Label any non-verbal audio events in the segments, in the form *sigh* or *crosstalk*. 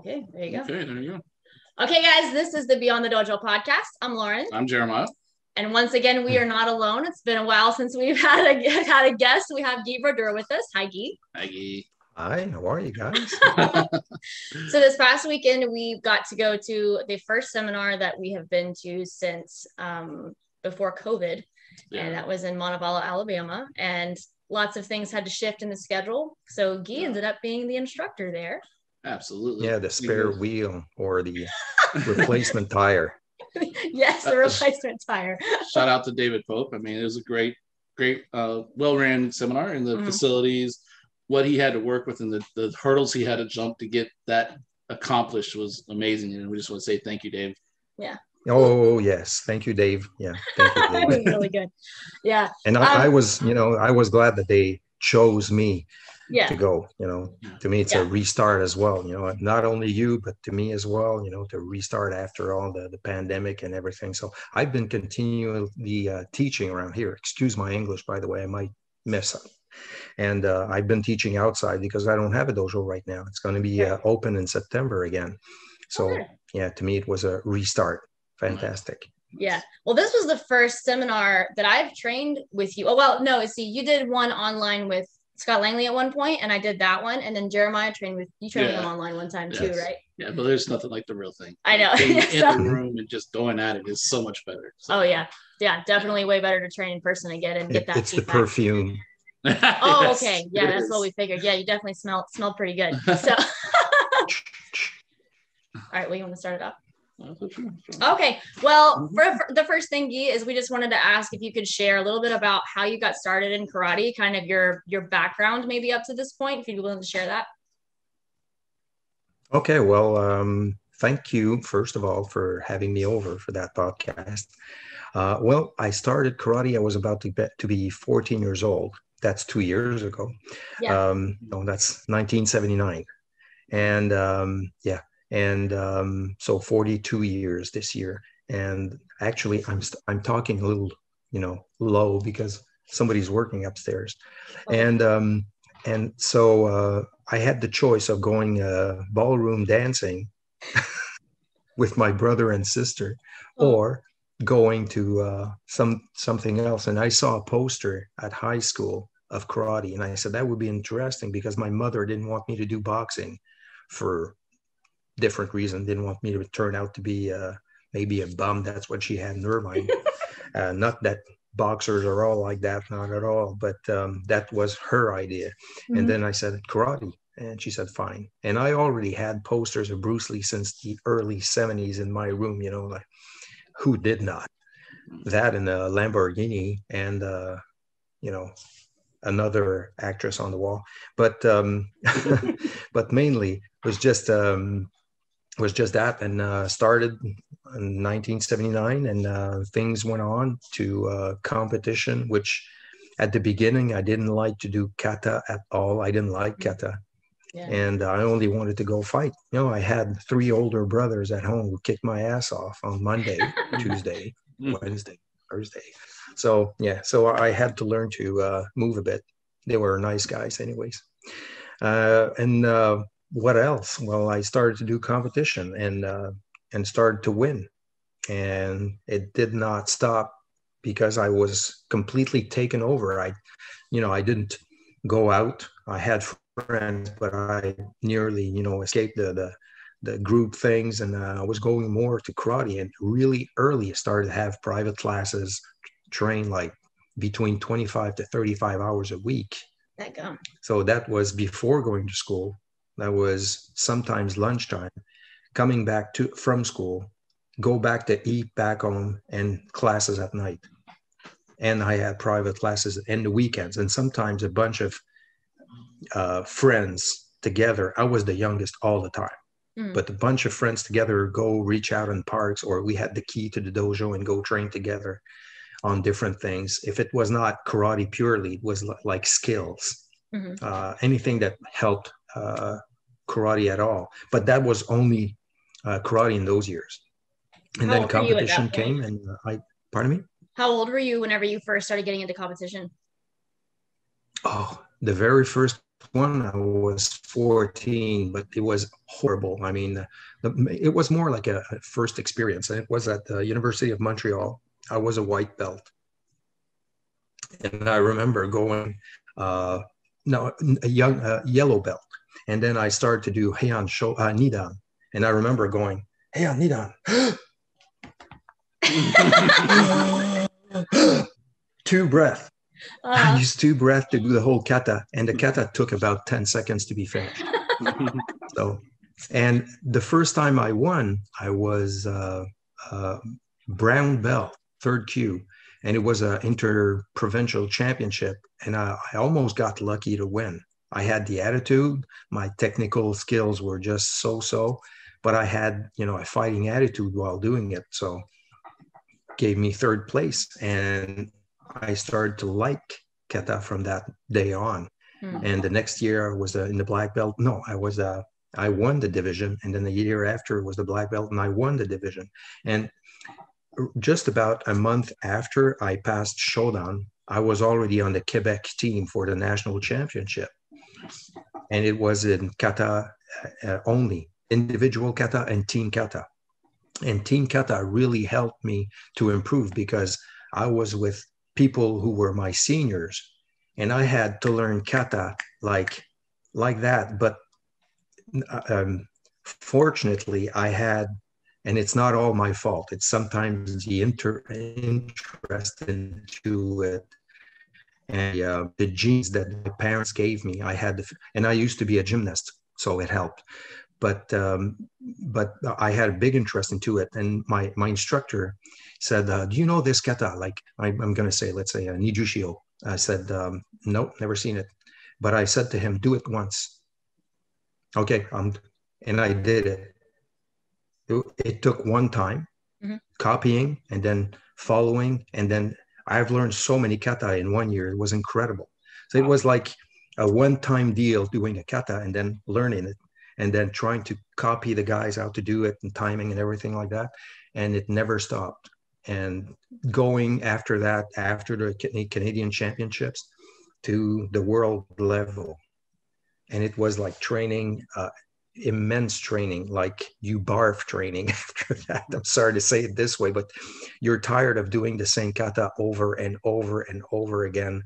Okay, there you go. Okay, there you go. Okay, guys, this is the Beyond the Dojo podcast. I'm Lauren, I'm Jeremiah. and once again, we are not alone. It's been a while since we've *laughs* had a had a guest. We have Guy Brodeur with us. Hi, Guy. Maggie. Hi, how are you guys? *laughs* So this past weekend, we got to go to the first seminar that we have been to since um, before COVID, and that was in Montevallo, Alabama. And lots of things had to shift in the schedule. So Guy Yeah. ended up being the instructor there. Absolutely. yeah, the spare wheel or the *laughs* replacement tire. yes, the replacement tire. Shout out to David Pope. I mean, it was a great, great, uh, well ran seminar in the Mhm. facilities. What he had to work with and the, the hurdles he had to jump to get that accomplished was amazing. And we just want to say thank you, Dave. Yeah. Oh yes, thank you, Dave. Yeah, thank you, *laughs* it was Dave. really good. Yeah, And I, I Um, was, you know, I was glad that they chose me yeah, to go. You know, to me, it's Yeah. a restart as well. You know, not only you, but to me as well. You know, to restart after all the the pandemic and everything. So I've been continuing the uh, teaching around here. Excuse my English, by the way. I might mess up. And uh, I've been teaching outside because I don't have a dojo right now. It's going to be uh, open in September again. So Okay. yeah, to me, it was a restart. Fantastic. yeah. Well, this was the first seminar that I've trained with you. Oh, well, no, see, you did one online with Scott Langley at one point, and I did that one, and then Jeremiah trained with you trained with him online one time too, right? Yeah, but there's nothing like the real thing. I know. Being in *laughs* the room and just going at it is so much better. So- oh yeah, yeah, definitely way better to train in person and get and get that. it's the perfume. *laughs* Oh, Yes, okay. Yeah, that's is. what we figured. Yeah, you definitely smell smell pretty good. *laughs* So, all right, well, you want to start it off? For sure, sure. Okay. Well, Mhm. for, for the first thing, Guy, is we just wanted to ask if you could share a little bit about how you got started in karate, kind of your your background, maybe up to this point, if you'd be willing to share that. Okay, well, um, thank you, first of all, for having me over for that podcast. Uh, well, I started karate. I was about to, be, to be 14 years old. That's two years ago. Yeah. Um, no, that's 1979. And um, yeah, and um, so 42 years this year. And actually, I'm st- I'm talking a little, you know, low because somebody's working upstairs. And um, and so uh, I had the choice of going uh, ballroom dancing *laughs* with my brother and sister, Oh. or going to uh, some something else. And I saw a poster at high school of karate, and I said that would be interesting because my mother didn't want me to do boxing for different reason. Didn't want me to turn out to be uh, maybe a bum. That's what she had in her mind. *laughs* uh, not that boxers are all like that, not at all. But um, that was her idea. Mhm. And then I said karate, and she said fine. And I already had posters of Bruce Lee since the early '70s in my room. You know, like who did not? That and a Lamborghini, and uh, you know, another actress on the wall. But um, *laughs* *laughs* but mainly was just um, was just that, and uh, started in 1979, and uh, things went on to uh, competition, which at the beginning I didn't like to do kata at all. I didn't like kata, Yeah. and I only wanted to go fight. You know, I had three older brothers at home who kicked my ass off on Monday, *laughs* Tuesday, Mm. Wednesday, Thursday. So yeah, so I had to learn to uh, move a bit. They were nice guys, anyways. Uh, and uh, what else? Well, I started to do competition and uh, and started to win, and it did not stop because I was completely taken over. I, you know, I didn't go out. I had friends, but I nearly, you know, escaped the the, the group things, and uh, I was going more to karate. And really early, I started to have private classes, train like between 25 to 35 hours a week. So that was before going to school. That was sometimes lunchtime, coming back to from school, go back to eat back home, and classes at night. And I had private classes in the weekends, and sometimes a bunch of uh, friends together. I was the youngest all the time, Mm. but a bunch of friends together go reach out in parks, or we had the key to the dojo and go train together on different things. If it was not karate purely, it was like skills Mhm. uh, anything that helped uh, karate at all. But that was only uh, karate in those years. And How then old were you at that competition came, and uh, I, pardon me? How old were you whenever you first started getting into competition? Oh, the very first one I was 14, but it was horrible. I mean, the, it was more like a, a first experience. And It was at the University of Montreal. I was a white belt. And I remember going, uh, no, a young uh, yellow belt. And then I started to do Heian Sho, uh, Nidan. And I remember going, Heian Nidan. *gasps* two breath. Uh-huh. I used two breath to do the whole kata, and the kata took about 10 seconds to be finished. *laughs* so, and the first time I won, I was uh, uh, brown belt, third kyu, and it was an inter-provincial championship, and I, I almost got lucky to win. I had the attitude, my technical skills were just so-so, but I had, you know, a fighting attitude while doing it. So gave me third place. And I started to like kata from that day on. Mm-hmm. And the next year I was uh, in the black belt. No, I was uh, I won the division, and then the year after was the black belt, and I won the division. And just about a month after I passed Shodan, I was already on the Quebec team for the national championship, and it was in kata uh, only, individual kata and team kata. And team kata really helped me to improve because I was with people who were my seniors and i had to learn kata like like that but um, fortunately i had and it's not all my fault it's sometimes the inter- interest into it and uh, the genes that my parents gave me i had and i used to be a gymnast so it helped but um, but I had a big interest into it. And my my instructor said, uh, "Do you know this kata?" Like I, am going to say, let's say a uh, nijushiho. I said, um, "Nope, never seen it." But I said to him, "Do it once." Okay, um, and I did it. It, it took one time, mm-hmm. copying and then following, and then I've learned so many kata in one year. It was incredible. So it was like a one-time deal doing a kata and then learning it and then trying to copy the guys out to do it and timing and everything like that. And it never stopped. And going after that, after the Canadian championships to the world level. And it was like training, uh, immense training, like you barf training *laughs* after that. I'm sorry to say it this way, but you're tired of doing the same kata over and over and over again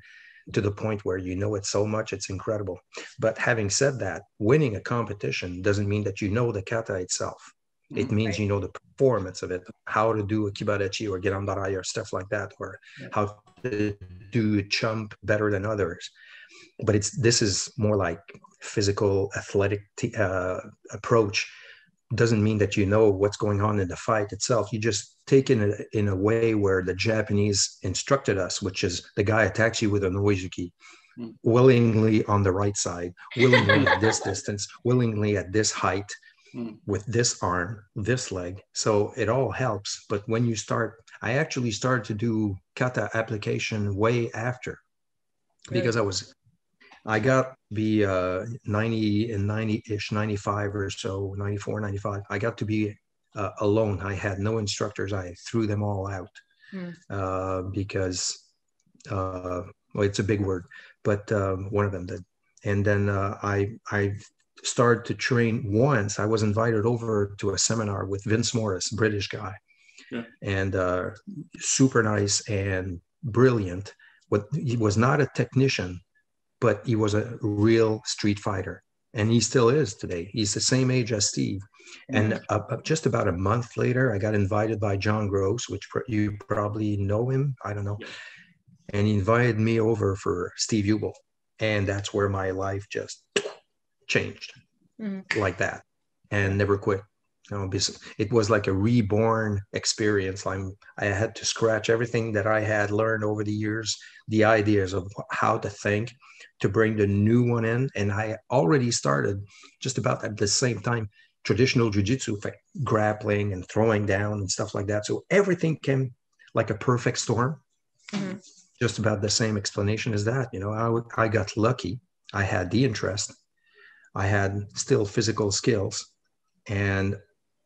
to the point where you know it so much it's incredible but having said that winning a competition doesn't mean that you know the kata itself it mm-hmm. means right. you know the performance of it how to do a kibadachi or get gedanbarai or stuff like that or how to do a chump better than others but it's this is more like physical athletic t- uh, approach doesn't mean that you know what's going on in the fight itself. You just take it in a, in a way where the Japanese instructed us, which is the guy attacks you with a noizuki, mm. willingly on the right side, willingly *laughs* at this distance, willingly at this height, mm. with this arm, this leg. So it all helps. But when you start, I actually started to do kata application way after because I was I got be uh, 90 and 90 ish, 95 or so, 94, 95. I got to be uh, alone. I had no instructors. I threw them all out mm. uh, because, uh, well, it's a big word, but um, one of them did. And then uh, I, I started to train once. I was invited over to a seminar with Vince Morris, British guy, yeah. and uh, super nice and brilliant. What he was not a technician but he was a real street fighter and he still is today he's the same age as steve and mm-hmm. uh, just about a month later i got invited by john gross which you probably know him i don't know and he invited me over for steve Ubl. and that's where my life just *clears throat* changed mm-hmm. like that and never quit you know, it was like a reborn experience. I'm, I had to scratch everything that I had learned over the years, the ideas of how to think, to bring the new one in. And I already started just about at the same time traditional jujitsu, like grappling and throwing down and stuff like that. So everything came like a perfect storm. Mm-hmm. Just about the same explanation as that. You know, I, I got lucky. I had the interest. I had still physical skills and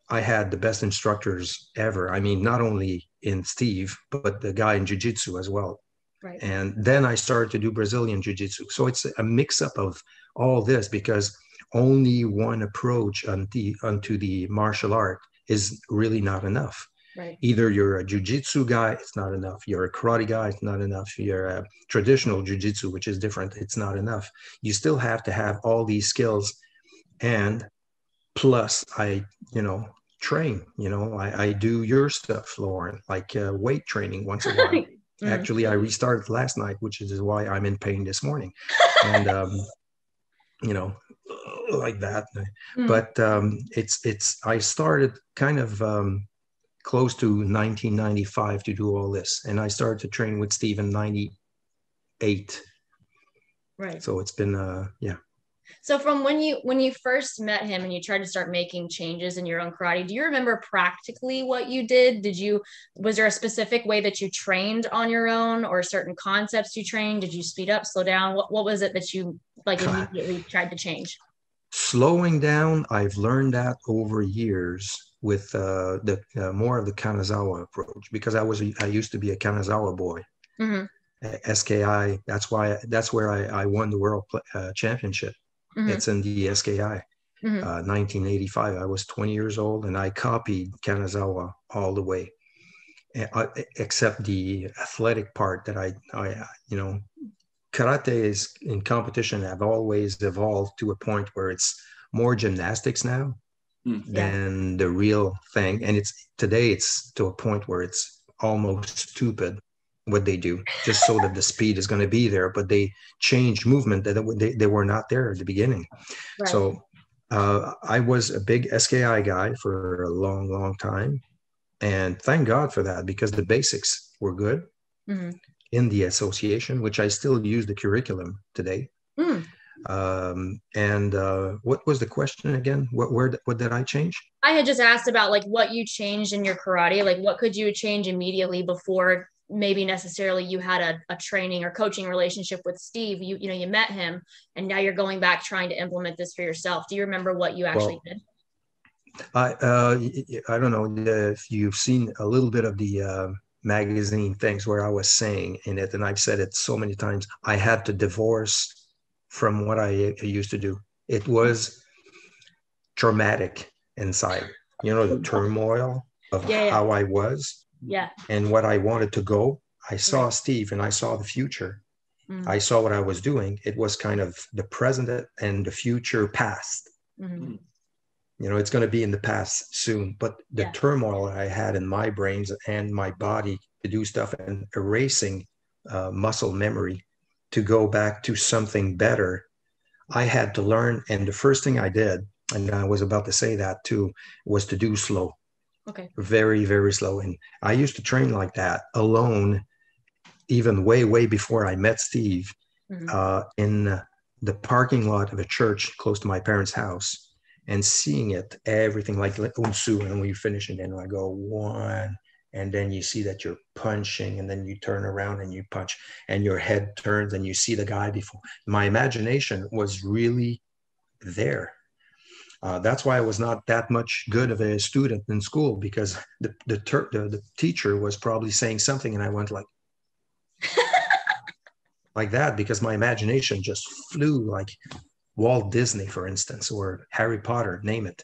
I had the best instructors ever. I mean, not only in Steve, but the guy in jiu-jitsu as well. Right. And then I started to do Brazilian Jiu Jitsu. So it's a mix up of all this because only one approach onto, onto the martial art is really not enough. Right. Either you're a jujitsu guy, it's not enough. You're a karate guy, it's not enough. You're a traditional jujitsu, which is different, it's not enough. You still have to have all these skills. And plus, I, you know, train, you know, I, I do your stuff, Lauren, like uh, weight training once a *laughs* while. Mm. Actually, I restarted last night, which is why I'm in pain this morning. And, um, *laughs* you know, like that. Mm. But um, it's, it's, I started kind of, um, close to 1995 to do all this. And I started to train with Steve in 98. Right. So it's been, uh, yeah. So from when you when you first met him and you tried to start making changes in your own karate, do you remember practically what you did? Did you was there a specific way that you trained on your own or certain concepts you trained? Did you speed up, slow down? What what was it that you like immediately tried to change? Slowing down, I've learned that over years with uh, the uh, more of the Kanazawa approach because I was a, I used to be a Kanazawa boy. Mm-hmm. SKI. That's why that's where I, I won the world uh, championship. Mhm. It's in the SKI. Mhm. Uh, 1985. I was 20 years old, and I copied Kanazawa all the way, uh, except the athletic part that I, I, uh, you know, karate is in competition have always evolved to a point where it's more gymnastics now Hmm. Yeah. than the real thing, and it's today it's to a point where it's almost stupid what they do just so that the speed is going to be there but they change movement that they, they were not there at the beginning Right. so uh, I was a big SKI guy for a long, long time. And thank God for that because the basics were good Mhm. in the association, which I still use the curriculum today. Mm. Um, and uh, what was the question again? What, where, what did I change? I had just asked about like what you changed in your karate, like what could you change immediately before maybe necessarily you had a, a training or coaching relationship with Steve. You you know you met him and now you're going back trying to implement this for yourself. Do you remember what you actually did? I, uh, I don't know if you've seen a little bit of the uh, magazine things where I was saying in it, and I've said it so many times, I had to divorce from what I uh, used to do. It was traumatic inside, you know, the turmoil of Yeah, yeah. how I was Yeah. and what I wanted to go. I saw Right. Steve and I saw the future. Mhm. I saw what I was doing. It was kind of the present and the future past Mhm. you know it's going to be in the past soon but the Yeah. turmoil i had in my brains and my body to do stuff and erasing uh, muscle memory to go back to something better i had to learn and the first thing i did and i was about to say that too was to do slow Okay. very very slow and i used to train like that alone even way way before i met steve Mhm. uh, in the parking lot of a church close to my parents' house and seeing it, everything like like unsu, and when you finish it, and I go one, and then you see that you're punching, and then you turn around and you punch, and your head turns, and you see the guy before. My imagination was really there. Uh, that's why I was not that much good of a student in school because the the, ter- the the teacher was probably saying something, and I went like *laughs* like that because my imagination just flew like Walt Disney, for instance, or Harry Potter, name it.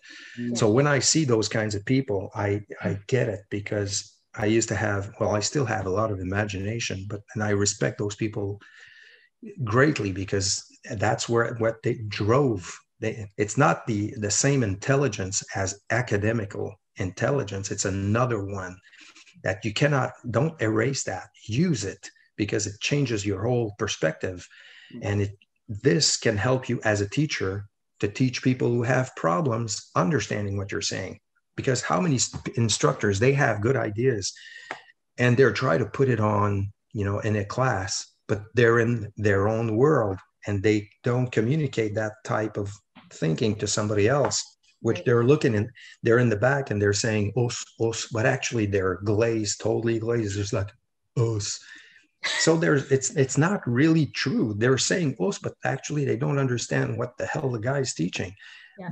So when I see those kinds of people, I I get it because I used to have, well, I still have a lot of imagination, but and I respect those people greatly because that's where what they drove. They, it's not the the same intelligence as academical intelligence. It's another one that you cannot don't erase that. Use it because it changes your whole perspective, mm-hmm. and it this can help you as a teacher to teach people who have problems understanding what you're saying because how many instructors they have good ideas and they're trying to put it on you know in a class but they're in their own world and they don't communicate that type of thinking to somebody else which they're looking and they're in the back and they're saying os os but actually they're glazed totally glazed. It's like os. So there's it's it's not really true. They're saying os but actually they don't understand what the hell the guy's teaching. Yeah.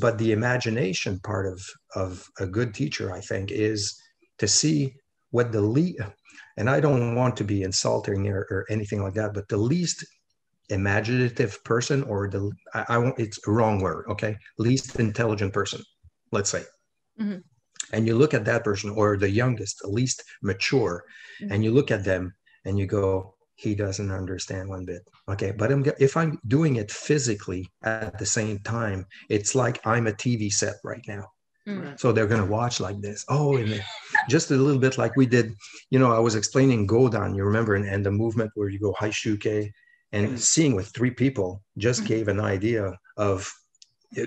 But the imagination part of of a good teacher i think is to see what the least, and I don't want to be insulting or, or anything like that, but the least imaginative person or the I, I won't it's wrong word okay least intelligent person let's say mm-hmm. and you look at that person or the youngest least mature mm-hmm. and you look at them and you go he doesn't understand one bit okay but I'm, if i'm doing it physically at the same time it's like i'm a tv set right now mm-hmm. so they're going to watch like this oh and just a little bit like we did you know i was explaining godan you remember and, and the movement where you go haishuke and mm-hmm. seeing with three people just mm-hmm. gave an idea of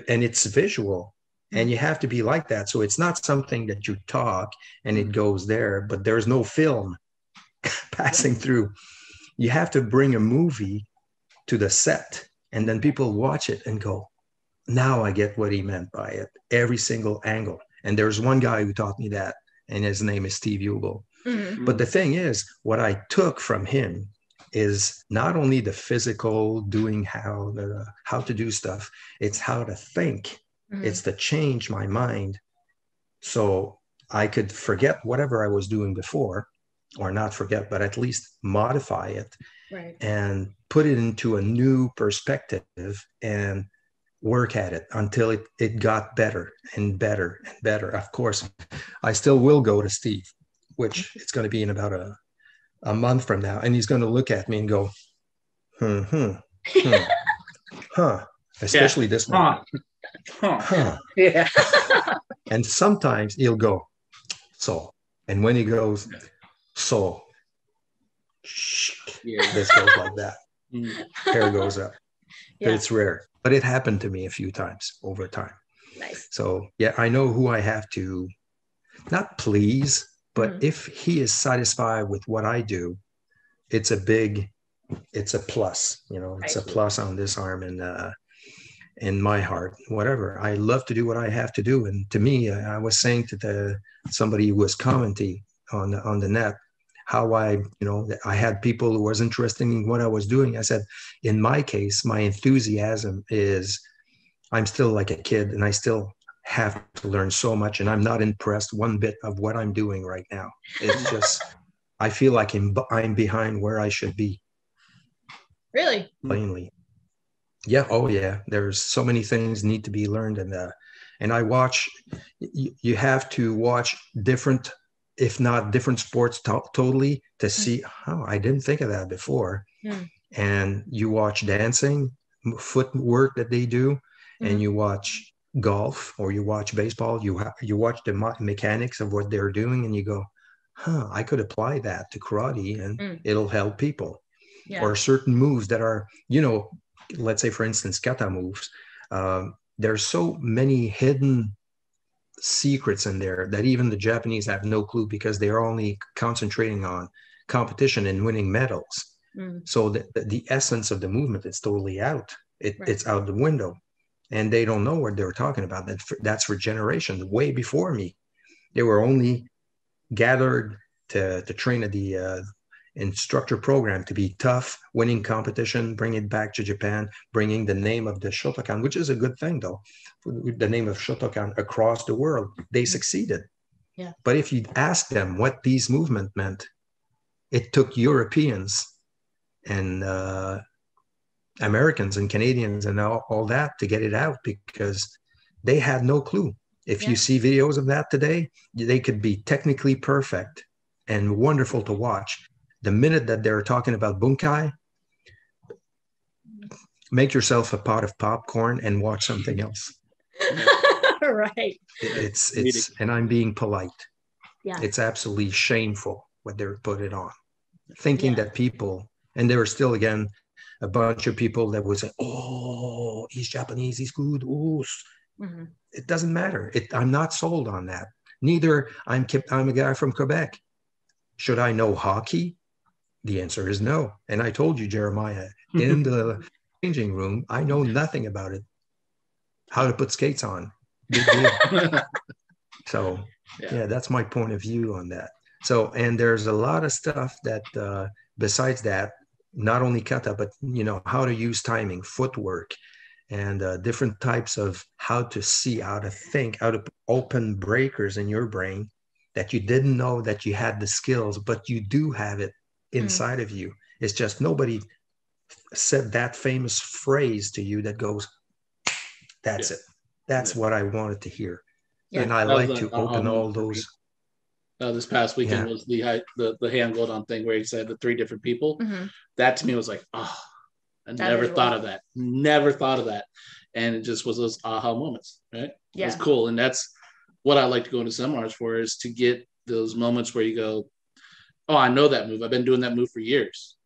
and it's visual and mm-hmm. you have to be like that so it's not something that you talk and it mm-hmm. goes there but there's no film *laughs* passing through you have to bring a movie to the set and then people watch it and go now i get what he meant by it every single angle and there's one guy who taught me that and his name is steve Ubl. Mm-hmm. but the thing is what i took from him is not only the physical doing how the how to do stuff it's how to think mm-hmm. it's to change my mind so i could forget whatever i was doing before or not forget but at least modify it right. and put it into a new perspective and work at it until it, it got better and better and better of course i still will go to steve which it's going to be in about a a month from now, and he's going to look at me and go, hmm, hmm, hmm *laughs* huh, especially yeah. this one. Huh. huh. *laughs* Yeah. *laughs* and sometimes he'll go, so. And when he goes, so, yeah. this goes like that. Mm. Hair goes up. Yeah. It's rare, but it happened to me a few times over time. Nice. So, yeah, I know who I have to not please, but mm-hmm. if he is satisfied with what I do, it's a big, it's a plus. You know, it's a plus on this arm and uh, in my heart. Whatever. I love to do what I have to do. And to me, I was saying to the somebody who was commenting on the, on the net how I, you know, I had people who was interested in what I was doing. I said, in my case, my enthusiasm is I'm still like a kid and I still have to learn so much and i'm not impressed one bit of what i'm doing right now it's *laughs* just i feel like I'm, I'm behind where i should be really plainly yeah oh yeah there's so many things need to be learned and uh, and i watch you, you have to watch different if not different sports to- totally to hmm. see oh i didn't think of that before mm. and you watch dancing footwork that they do mm. and hmm. you watch golf or you watch baseball, you ha- you watch the mechanics of what they're doing, and you go, "Huh, I could apply that to karate, and mm. it'll help people." Yeah. Or certain moves that are, you know, let's say for instance, kata moves. Um, there's so many hidden secrets in there that even the Japanese have no clue because they're only concentrating on competition and winning medals. Mm. So the, the essence of the movement is totally out. It, right. It's out the window and they don't know what they were talking about. That that's for generations way before me. They were only gathered to to train at the uh, instructor program to be tough, winning competition, bring it back to Japan, bringing the name of the Shotokan, which is a good thing though, the name of Shotokan across the world. They succeeded. Yeah. But if you ask them what these movement meant, it took Europeans and uh, Americans and Canadians and all, all that to get it out because they had no clue. If yeah. you see videos of that today, they could be technically perfect and wonderful to watch. The minute that they're talking about bunkai, make yourself a pot of popcorn and watch something else. *laughs* right. It's it's and I'm being polite. Yeah. It's absolutely shameful what they're putting on. Thinking yeah. that people and they were still again a bunch of people that would say, "Oh, he's Japanese, he's good." Oh, mm-hmm. it doesn't matter. It, I'm not sold on that. Neither I'm I'm a guy from Quebec. Should I know hockey? The answer is no. And I told you, Jeremiah, *laughs* in the changing room, I know nothing about it. How to put skates on. *laughs* so yeah. yeah. that's my point of view on that. So and there's a lot of stuff that uh, besides that not only kata, but you know how to use timing, footwork, and uh, different types of how to see, how to think, how to open breakers in your brain that you didn't know that you had the skills, but you do have it inside mm. of you. It's just nobody said that famous phrase to you that goes, that's yeah. it. That's yeah. what I wanted to hear. Yeah. And I like to open all those. Uh, this past weekend was the, the the hand glowed on thing where he said the three different people. Mm-hmm. That to me was like, oh, I that never thought wild. of that. Never thought of that. And it just was those aha moments, right? Yeah. It's cool. And that's what I like to go into seminars for is to get those moments where you go, Oh, I know that move. I've been doing that move for years.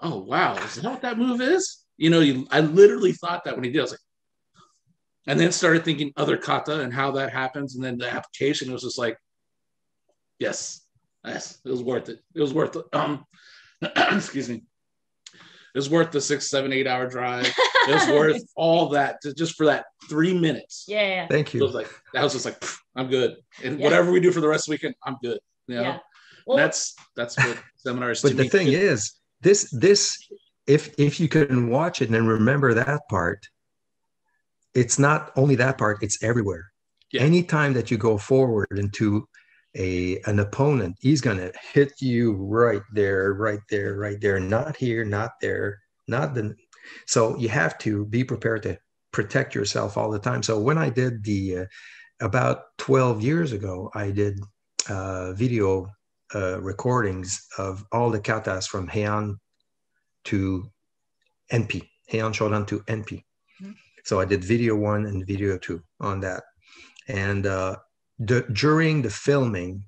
Oh wow, is that what that move is? You know, you, I literally thought that when he did. I was like, and then started thinking other kata and how that happens, and then the application was just like, yes, yes, it was worth it. It was worth it. Um, *clears throat* excuse me. It was worth the six, seven, eight hour drive. It was worth *laughs* all that to, just for that three minutes. Yeah. Thank you. It was like that was just like I'm good, and yeah. whatever we do for the rest of the weekend, I'm good. You know? Yeah. Well, that's that's what seminars. But the thing is, this this if if you can watch it and then remember that part, it's not only that part; it's everywhere. Yeah. Anytime that you go forward into a an opponent, he's gonna hit you right there, right there, right there. Not here, not there, not the. So you have to be prepared to protect yourself all the time. So when I did the uh, about 12 years ago, I did uh, video uh, recordings of all the katas from Heian to Enpi, Heian Shodan to Enpi. Mm-hmm. So I did video one and video two on that. And uh, the, during the filming,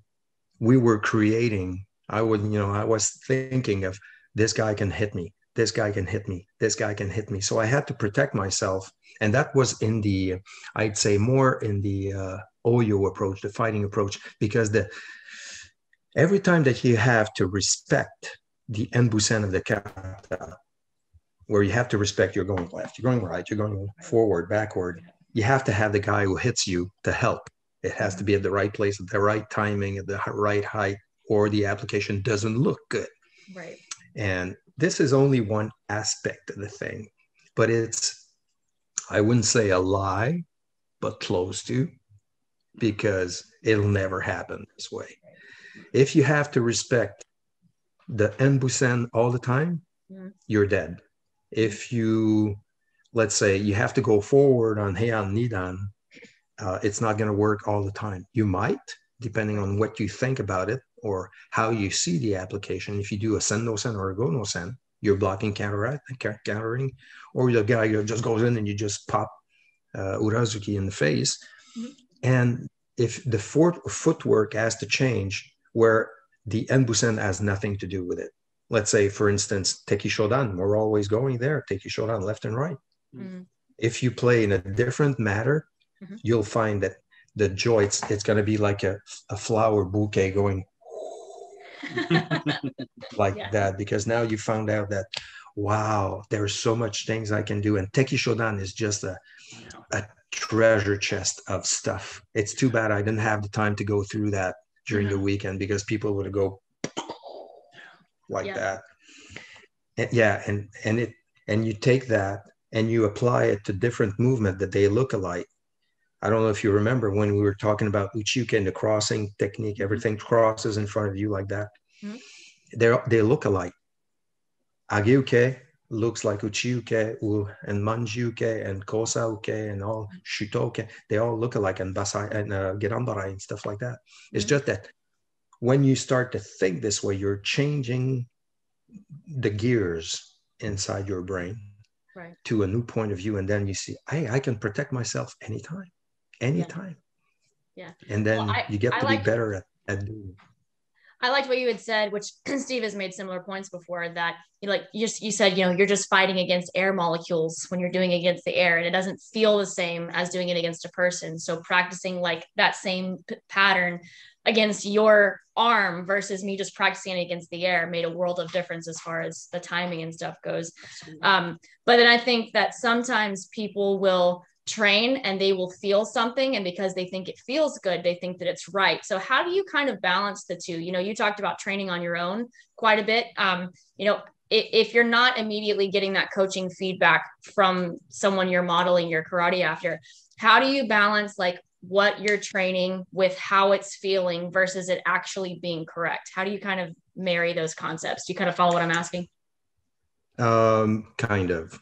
we were creating, I would, you know, I was thinking of this guy can hit me, this guy can hit me, this guy can hit me. So I had to protect myself. And that was in the, I'd say more in the uh, Oyo approach, the fighting approach, because the every time that you have to respect the enbusen of the kata, where you have to respect you're going left, you're going right, you're going forward, backward, you have to have the guy who hits you to help. It has to be at the right place, at the right timing, at the right height, or the application doesn't look good. Right. And this is only one aspect of the thing, but it's, I wouldn't say a lie, but close to, because it'll never happen this way if you have to respect the enbusen all the time, yeah. you're dead. If you, let's say, you have to go forward on Heian Nidan, uh, it's not going to work all the time. You might, depending on what you think about it or how you see the application. If you do a send sendo sen or a go no sen, you're blocking counter countering, or the guy just goes in and you just pop uh, Urazuki in the face. Mm-hmm. And if the footwork has to change, where the enbusen has nothing to do with it. Let's say, for instance, Tekki Shodan, we're always going there, Tekki Shodan left and right. Mm-hmm. If you play in a different matter, mm-hmm. you'll find that the joints, it's going to be like a, a flower bouquet going *laughs* like yeah. that, because now you found out that, wow, there's so much things I can do. And Tekki Shodan is just a, a treasure chest of stuff. It's too bad I didn't have the time to go through that during the weekend because people would go like yeah. that. And, yeah, and and it and you take that and you apply it to different movement that they look alike. I don't know if you remember when we were talking about uchiuke and the crossing technique, mm-hmm. everything crosses in front of you like that. Mm-hmm. They they look alike. Ageuke looks like uchiuke and Manjuke and kosauke and all shutouke. They all look alike and bassai and uh, gedanbarai and stuff like that. It's mm-hmm. just that when you start to think this way, you're changing the gears inside your brain right. to a new point of view. And then you see, hey, I can protect myself anytime, anytime. Yeah. yeah. And then well, I, you get to be better at, at doing I liked what you had said, which *clears throat* Steve has made similar points before that you know, like you just you said, you know, you're just fighting against air molecules when you're doing against the air, and it doesn't feel the same as doing it against a person. So practicing like that same p- pattern against your arm versus me just practicing it against the air made a world of difference as far as the timing and stuff goes. Um, but then I think that sometimes people will train and they will feel something and because they think it feels good they think that it's right so how do you kind of balance the two you know you talked about training on your own quite a bit um, you know if, if you're not immediately getting that coaching feedback from someone you're modeling your karate after how do you balance like what you're training with how it's feeling versus it actually being correct? How do you kind of marry those concepts? Do you kind of follow what I'm asking? Um, kind of.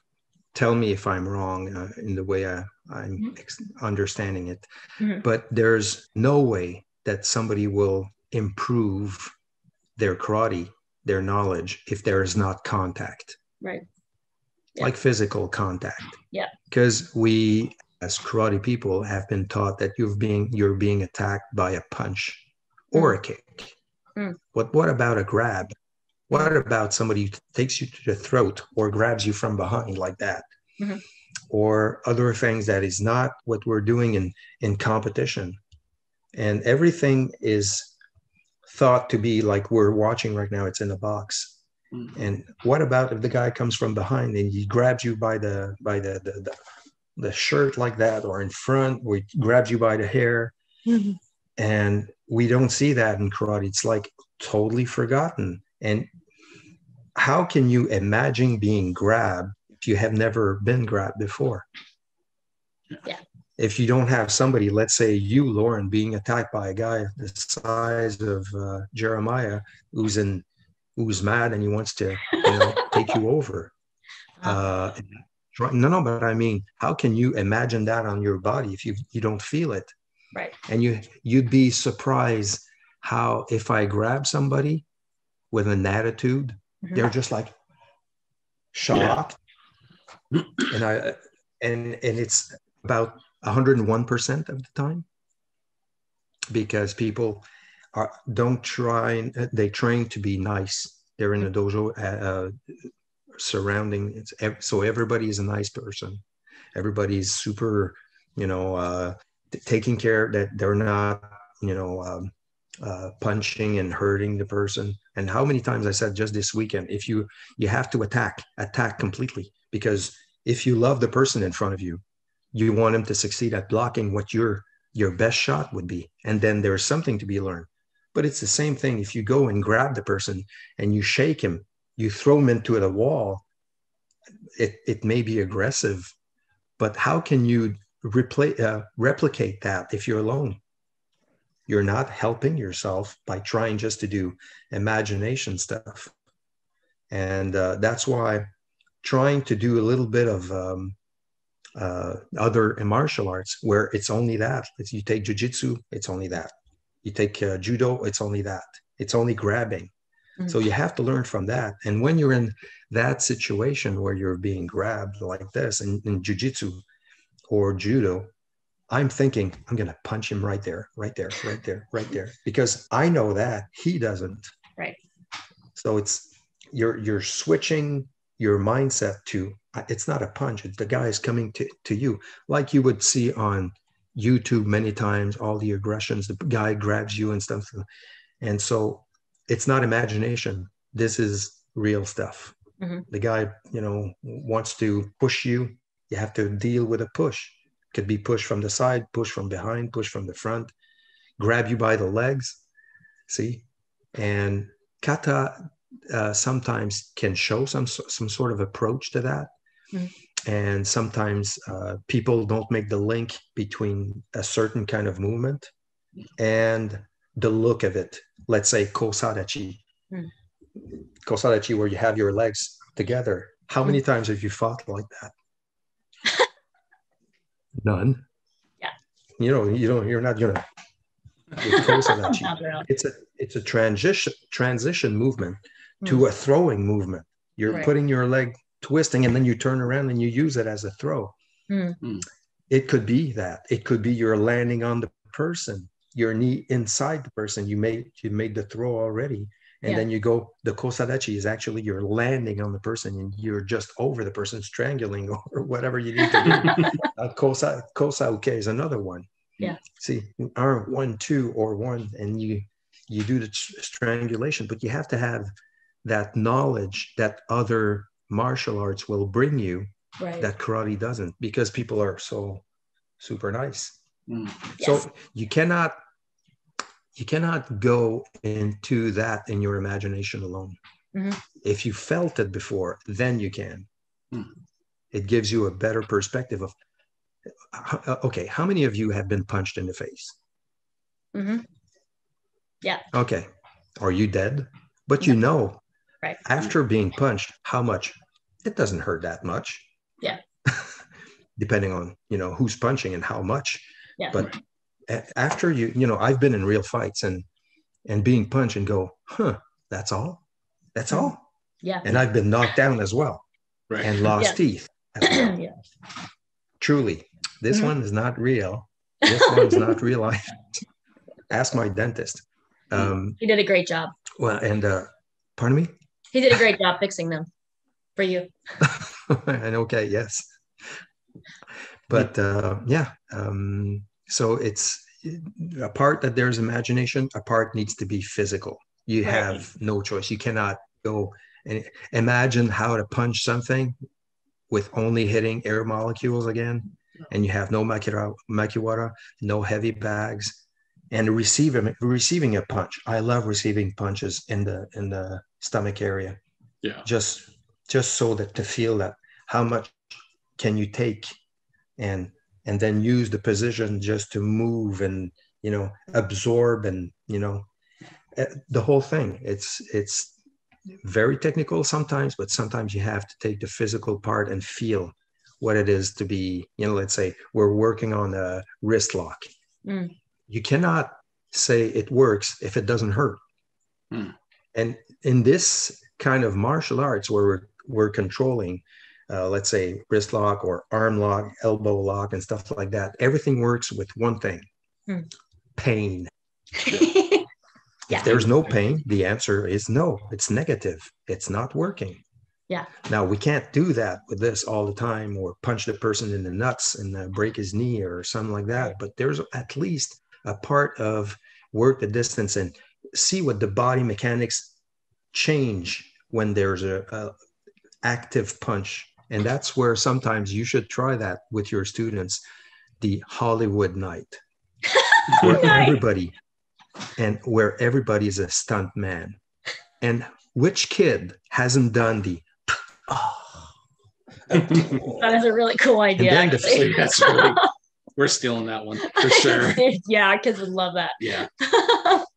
Tell me if I'm wrong uh, in the way I, am mm-hmm. ex- understanding it. Mm-hmm. But there's no way that somebody will improve their karate, their knowledge, if there is not contact. Right. Yeah. Like physical contact. Yeah. Because we as karate people have been taught that you're being you're being attacked by a punch or mm. a kick. Mm. What what about a grab? What about somebody who takes you to the throat or grabs you from behind like that? Mm-hmm. Or other things that is not what we're doing in, in competition. And everything is thought to be like we're watching right now, it's in a box. Mm-hmm. And what about if the guy comes from behind and he grabs you by the by the the, the, the shirt like that or in front or he grabs you by the hair? Mm-hmm. And we don't see that in karate. It's like totally forgotten. And how can you imagine being grabbed if you have never been grabbed before? Yeah. If you don't have somebody, let's say you, Lauren, being attacked by a guy the size of uh, Jeremiah, who's in, who's mad and he wants to, you know, *laughs* take you over. Uh, no, no, but I mean, how can you imagine that on your body if you you don't feel it? Right. And you you'd be surprised how if I grab somebody with an attitude Mm-hmm. They're just like shocked. Yeah. and I and and it's about 101% of the time because people are don't try they train to be nice they're in a dojo uh, uh surrounding it's so everybody is a nice person everybody's super you know uh taking care that they're not you know um, uh, punching and hurting the person. And how many times I said just this weekend, if you you have to attack, attack completely because if you love the person in front of you, you want him to succeed at blocking what your your best shot would be, and then there's something to be learned. But it's the same thing if you go and grab the person and you shake him, you throw him into the wall. It it may be aggressive, but how can you replay, uh, replicate that if you're alone? You're not helping yourself by trying just to do imagination stuff. And uh, that's why trying to do a little bit of um, uh, other martial arts where it's only that. If you take jujitsu, it's only that. You take uh, judo, it's only that. It's only grabbing. Mm-hmm. So you have to learn from that. And when you're in that situation where you're being grabbed like this in, in jujitsu or judo, I'm thinking I'm going to punch him right there, right there, right there, right there, because I know that he doesn't. Right. So it's you're you're switching your mindset to uh, it's not a punch; it's the guy's coming to to you, like you would see on YouTube many times. All the aggressions, the guy grabs you and stuff, and so it's not imagination. This is real stuff. Mm-hmm. The guy, you know, wants to push you. You have to deal with a push could be pushed from the side, push from behind, push from the front, grab you by the legs. See, and kata uh, sometimes can show some some sort of approach to that, mm-hmm. and sometimes uh, people don't make the link between a certain kind of movement and the look of it. Let's say kosadachi, mm-hmm. kosadachi, where you have your legs together. How many mm-hmm. times have you fought like that? None. Yeah. You know, you don't. You're not gonna. *laughs* it's a it's a transition transition movement mm. to a throwing movement. You're right. putting your leg twisting, and then you turn around and you use it as a throw. Mm. It could be that. It could be you're landing on the person, your knee inside the person. You made you made the throw already, and yeah. then you go the kosadachi is actually you're landing on the person and you're just over the person strangling *laughs* or whatever you need to do *laughs* uh, kosa kosauke is another one yeah see are one two or one and you you do the strangulation but you have to have that knowledge that other martial arts will bring you right. that karate doesn't because people are so super nice mm. yes. so you cannot you cannot go into that in your imagination alone. Mm-hmm. If you felt it before, then you can. Mm. It gives you a better perspective of uh, okay, how many of you have been punched in the face? Mm-hmm. Yeah. Okay. Are you dead? But you know, right. after being punched, how much? It doesn't hurt that much. Yeah. *laughs* Depending on, you know, who's punching and how much. Yeah. But after you, you know, I've been in real fights and and being punched and go, huh, that's all? That's all? Yeah. And I've been knocked down as well. Right. And lost Yeah. teeth. as *clears throat* well. yeah. Truly, this Mhm. one is not real. This one's not real life. *laughs* Ask my dentist. Um, He did a great job. well, and uh, pardon me? He did a great job fixing them for you. *laughs* and okay, yes. But uh, yeah, um, so it's a part that there's imagination, a part needs to be physical. You Right. have no choice. You cannot go and imagine how to punch something with only hitting air molecules again, and you have no makiwara, no heavy bags, and receiving receiving a punch. I love receiving punches in the in the stomach area Yeah. just just so that to feel that how much can you take and and then use the position just to move and you know absorb and you know eh, the whole thing it's it's very technical sometimes but sometimes you have to take the physical part and feel what it is to be you know let's say we're working on a wrist lock Mm. you cannot say it works if it doesn't hurt Hmm. and in this kind of martial arts where we're, we're controlling uh, let's say wrist lock or arm lock elbow lock and stuff like that. Everything works with one thing Hmm. pain. *laughs* Yeah. if there's no pain the answer is no. It's negative. It's not working. Yeah. now we can't do that with this all the time or punch the person in the nuts and uh, break his knee or something like that. But there's at least a part of work the distance and see what the body mechanics change when there's a, a active punch and that's where sometimes you should try that with your students the hollywood night *laughs* where Nice. everybody and where everybody's a stunt man and which kid hasn't done the oh, That is a really cool idea. then the. That's really, *laughs* we're stealing that one for sure. *laughs* yeah, kids would love that. Yeah.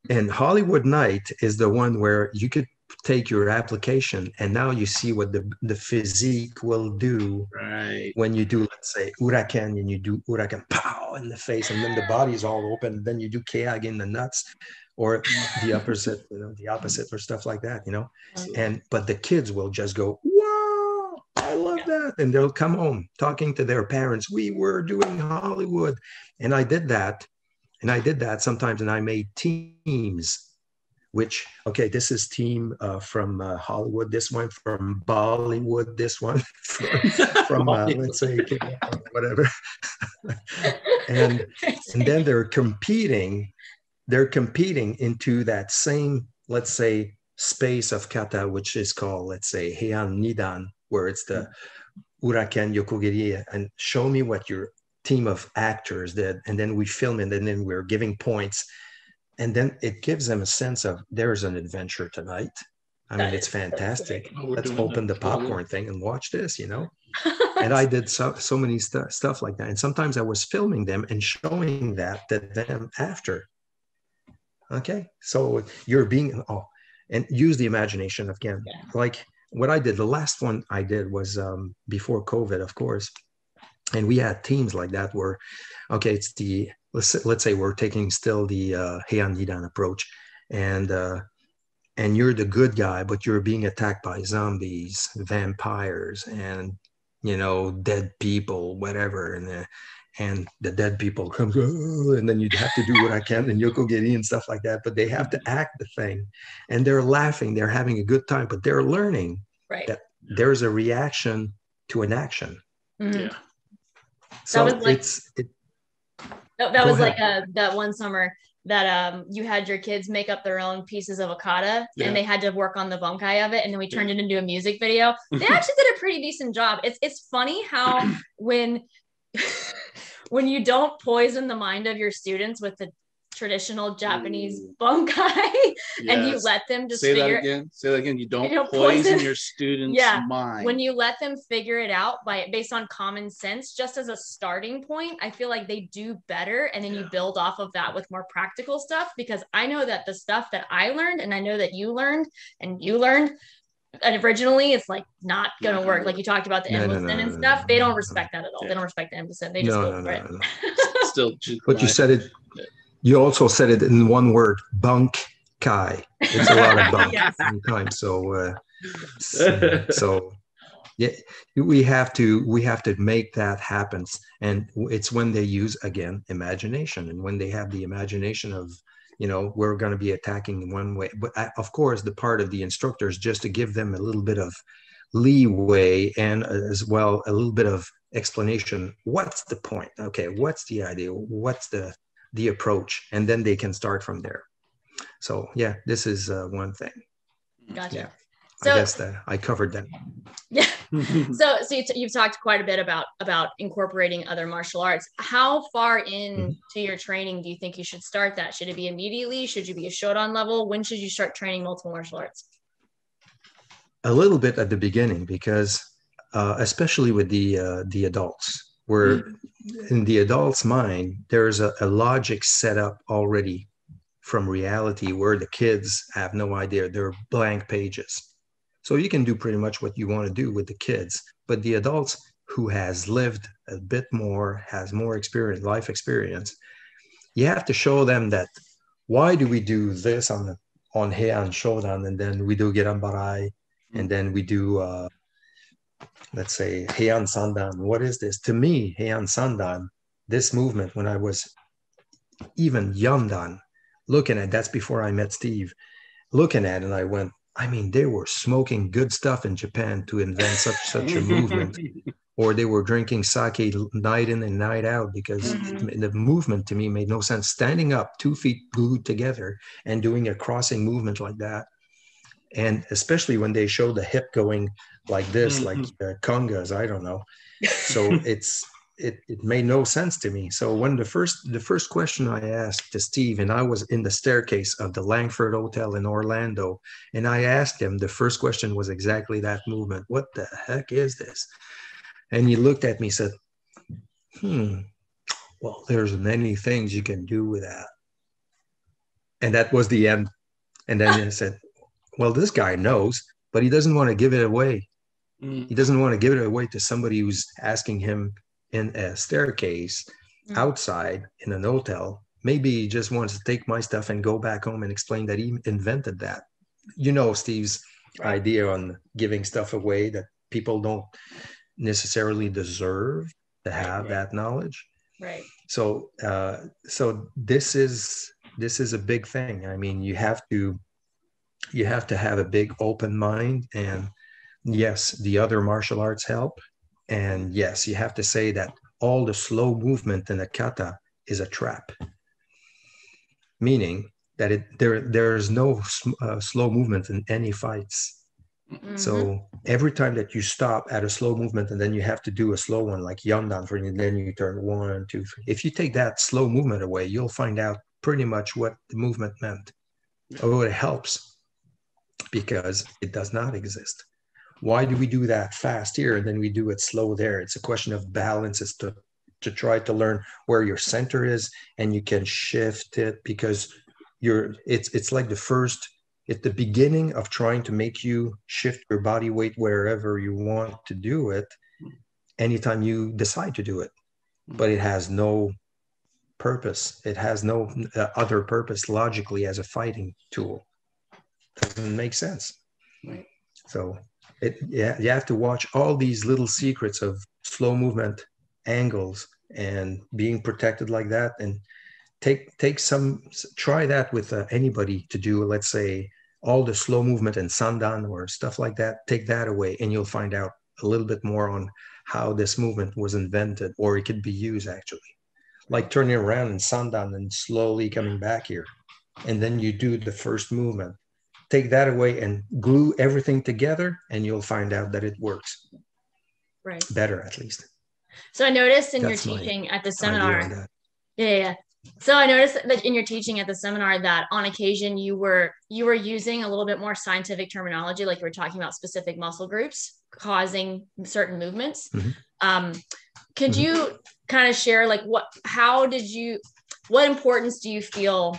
and hollywood night is the one where you could take your application and now you see what the, the physique will do Right. when you do let's say uraken and you do uraken pow in the face and then the body's all open then you do keage in the nuts or the opposite you know the opposite or stuff like that you know? And but the kids will just go wow i love that and they'll come home talking to their parents we were doing hollywood and i did that and i did that sometimes and i made teams which okay this is team uh, from uh, hollywood this one from bollywood this one *laughs* from, from uh, let's say whatever. *laughs* And *laughs* and then they're competing they're competing into that same let's say space of kata which is called let's say heian nidan where it's the uraken yoko geri and show me what your team of actors did. And then we film it and then we're giving points and then it gives them a sense of there's an adventure tonight i mean That it's fantastic let's open the that. Cool. popcorn thing and watch this you know *laughs* and I did so, so many stu- stuff like that. And sometimes I was filming them and showing that to them after. Okay, so you're being oh, and use the imagination again. Yeah. Like what I did. The last one I did was um, before COVID, of course, and we had teams like that where, okay, it's the let's say, let's say we're taking still the uh, Heian Nidan approach, and uh, and you're the good guy, but you're being attacked by zombies, vampires, and you know, dead people, whatever, and the and the dead people come "Oh," and then you'd have to do what I can and Yoko geri and stuff like that. But they have to act the thing, and they're laughing, they're having a good time, but they're learning. right. That- There's a reaction to an action. Mhm. Yeah. So that was like- it's it, That, that was ahead. like uh that one summer that um you had your kids make up their own pieces of akata Yeah. and they had to work on the bunkai of it and then we turned it into a music video. They *laughs* actually did a pretty decent job. It's it's funny how *clears throat* when *laughs* when you don't poison the mind of your students with the traditional Japanese Ooh. bunkai yes. *laughs* and you let them just say figure that again. Say that again. You don't, you poison, poison your students' yeah. mind. When you let them figure it out by based on common sense, just as a starting point, I feel like they do better. And then yeah. you build off of that with more practical stuff because I know that the stuff that I learned and I know that you learned and you learned and originally it's like not gonna work. Like you talked about the no, endless no, no, and stuff. They don't respect that at all. Yeah. They don't respect the endless They just go for it. Still, but you uh, said it. You also said it in one word, bunk kai. It's a lot of *laughs* bunk yes. sometimes. So, uh, so yeah, we have to we have to make that happen. And it's when they use again imagination, and when they have the imagination of you know we're going to be attacking one way but I, of course the part of the instructors just to give them a little bit of leeway and as well a little bit of explanation what's the point okay what's the idea what's the the approach and then they can start from there so yeah this is uh, one thing gotcha yeah so, I guess that I covered that. *laughs* Yeah. so, so you have talked quite a bit about about incorporating other martial arts. How far into mm-hmm. your training do you think you should start that? Should it be immediately? Should you be a Shodan level? When should you start training multiple martial arts? A little bit at the beginning, because uh, especially with the uh, the adults, where mm-hmm. in the adult's mind there's a, a logic set up already from reality, where the kids have no idea. They're blank pages so you can do pretty much what you want to do with the kids, but the adults who has lived a bit more, has more experience, life experience, you have to show them that why do we do this on on Heian Shodan and then we do Gedan Barai and then we do uh, let's say Heian Sandan. What is this? To me, Heian Sandan, this movement when I was even Yondan, looking at that's before I met Steve, looking at it, and I went, I mean, they were smoking good stuff in Japan to invent such such a *laughs* movement, or they were drinking sake night in and night out because mm-hmm. the movement to me made no sense. Standing up, two feet glued together, and doing a crossing movement like that, and especially when they show the hip going like this, mm-hmm. like uh, congas, I don't know. So *laughs* it's it, it made no sense to me. So when the first the first question I asked to Steve, and I was in the staircase of the Langford Hotel in Orlando, and I asked him, the first question was exactly that movement. What the heck is this? And he looked at me, said, "Hmm, well, there's many things you can do with that." And that was the end. And then he said, "Well, this guy knows, but he doesn't want to give it away." Mm. He doesn't want to give it away to somebody who's asking him in a staircase mm. outside in an hotel maybe he just wants to take my stuff and go back home and explain that he invented that you know steve's right. idea on giving stuff away that people don't necessarily deserve to have right, that knowledge right so uh, so this is this is a big thing i mean you have to you have to have a big open mind and yes the other martial arts help and yes, you have to say that all the slow movement in a kata is a trap, meaning that it, there there is no uh, slow movement in any fights. Mm-hmm. So every time that you stop at a slow movement and then you have to do a slow one like Yondan for you, then you turn one, two, three. If you take that slow movement away, you'll find out pretty much what the movement meant. Oh, it helps because it does not exist. Why do we do that fast here and then we do it slow there? It's a question of balance is to to try to learn where your center is and you can shift it because you're it's it's like the first at the beginning of trying to make you shift your body weight wherever you want to do it anytime you decide to do it. But it has no purpose. It has no uh, other purpose logically as a fighting tool doesn't make sense. Right. so it, yeah, you have to watch all these little secrets of slow movement angles and being protected like that. And take take some try that with uh, anybody to do let's say all the slow movement and sandan or stuff like that. Take that away and you'll find out a little bit more on how this movement was invented or it could be used actually. Like turning around in sandan and slowly coming back here. And then you do the first movement take that away and glue everything together and you'll find out that it works. Right. Better at least. So i noticed in That's your teaching at the seminar yeah, yeah so i noticed that in your teaching at the seminar that on occasion you were you were using a little bit more scientific terminology like you were talking about specific muscle groups causing certain movements. Mm-hmm. um, could mm-hmm. you kind of share like what how did you what importance do you feel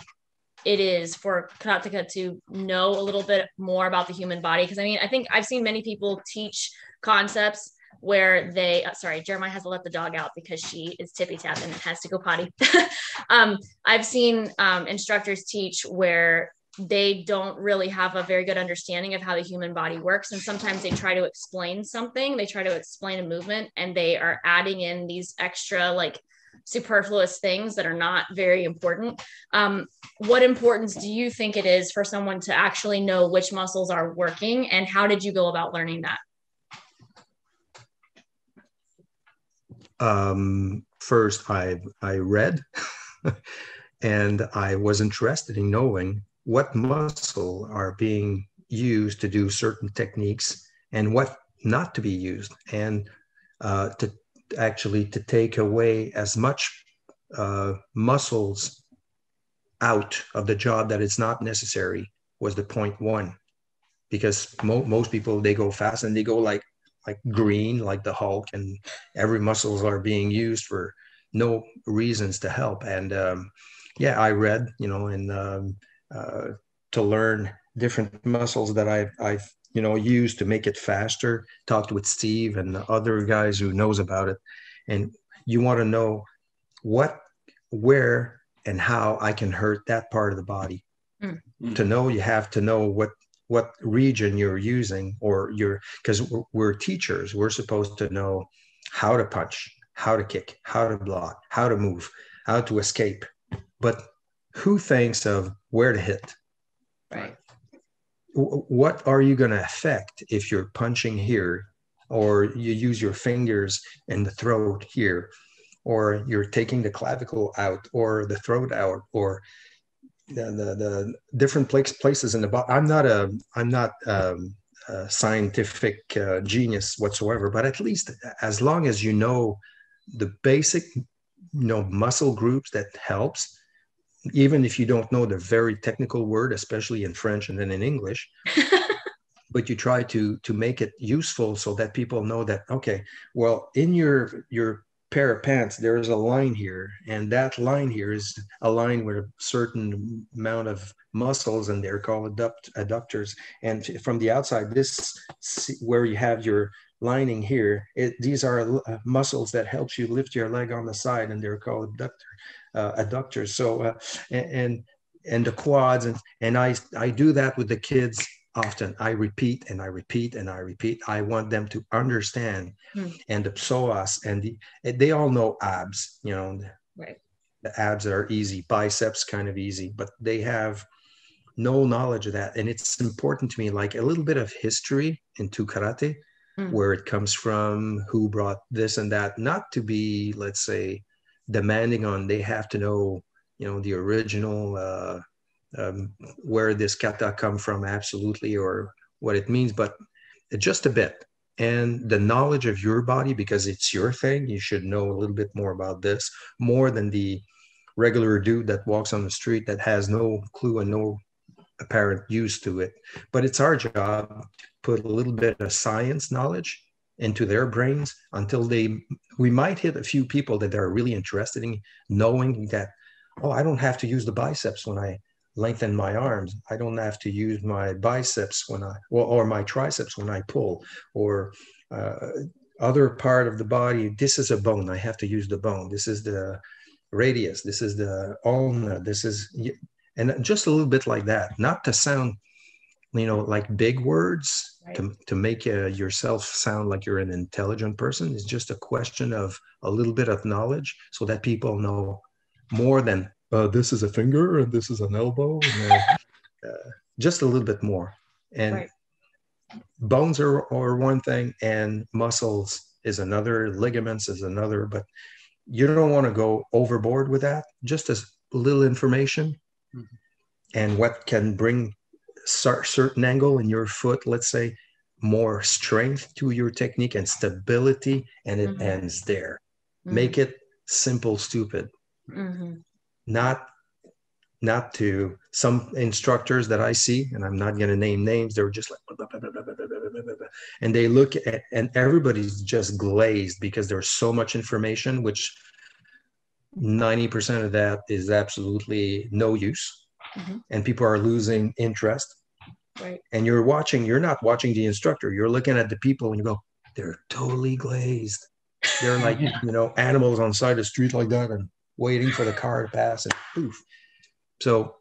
it is for karateka to know a little bit more about the human body. Because i mean i think i've seen many people teach concepts where they uh, sorry jeremiah has to let the dog out because she is tippy tap and has to go potty. *laughs* Um, i've seen um, instructors teach where they don't really have a very good understanding of how the human body works. And sometimes they try to explain something they try to explain a movement and they are adding in these extra like superfluous things that are not very important. Um, what importance do you think it is for someone to actually know which muscles are working, and how did you go about learning that? Um, first, I I read, *laughs* and I was interested in knowing what muscle are being used to do certain techniques and what not to be used, and uh, to actually to take away as much uh, muscles out of the job that it's not necessary was the point one. Because mo- most people they go fast and they go like like green like the hulk and every muscles are being used for no reasons to help. And um, yeah i read you know and um, uh, to learn different muscles that i've i've you know use to make it faster. Talked with steve and the other guys who knows about it. And you want to know what where and how i can hurt that part of the body. Mm. to know you have to know what what region you're using or you're because we're, we're teachers. We're supposed to know how to punch how to kick how to block how to move how to escape. But who thinks of where to hit? Right what are you going to affect if you're punching here or you use your fingers in the throat here or you're taking the clavicle out or the throat out or the, the, the different places in the body i'm not a i'm not um, a scientific uh, genius whatsoever but at least as long as you know the basic you know muscle groups that helps even if you don't know the very technical word, especially in French and then in English, *laughs* but you try to to make it useful so that people know that okay, well, in your your pair of pants, there is a line here, and that line here is a line with a certain amount of muscles, and they're called adduct, adductors. And from the outside, this where you have your lining here, it, these are uh, muscles that helps you lift your leg on the side, and they're called adductor adductors. So uh, and and the quads and and I I do that with the kids often. I repeat and I repeat and I repeat. I want them to understand hmm. and the psoas and the they all know abs. You know, right. The abs are easy, biceps kind of easy, but they have no knowledge of that. And it's important to me, like a little bit of history into karate, mm. where it comes from, who brought this and that, not to be, let's say, demanding on they have to know you know the original uh, um, where this kata come from absolutely or what it means but just a bit. And the knowledge of your body because it's your thing you should know a little bit more about this more than the regular dude that walks on the street that has no clue and no apparent use to it. But it's our job to put a little bit of science knowledge into their brains until they we might hit a few people that are really interested in knowing that oh i don't have to use the biceps when i lengthen my arms. I don't have to use my biceps when i or, or my triceps when i pull or uh, other part of the body. This is a bone. I have to use the bone. This is the radius. This is the ulna. This is and just a little bit like that. Not to sound you know like big words right. to, to make uh, yourself sound like you're an intelligent person it's just a question of a little bit of knowledge so that people know more than uh, this is a finger and this is an elbow and, uh, *laughs* uh just a little bit more and right. bones are, are one thing and muscles is another ligaments is another but you don't want to go overboard with that just as little information mm-hmm. and what can bring certain angle in your foot, let's say, more strength to your technique and stability, and it mm-hmm. ends there. Mm-hmm. Make it simple, stupid. Mm-hmm. not not to some instructors that I see, and I'm not going to name names. They're just like, blah, blah, blah, and they look at, and everybody's just glazed because there's so much information, which 90% of that is absolutely no use, mm-hmm. and people are losing interest. Right. And you're watching, you're not watching the instructor, you're looking at the people, and you go, they're totally glazed. They're like, *laughs* you know, animals on the side of the street like that, and waiting for the car to pass, and poof so,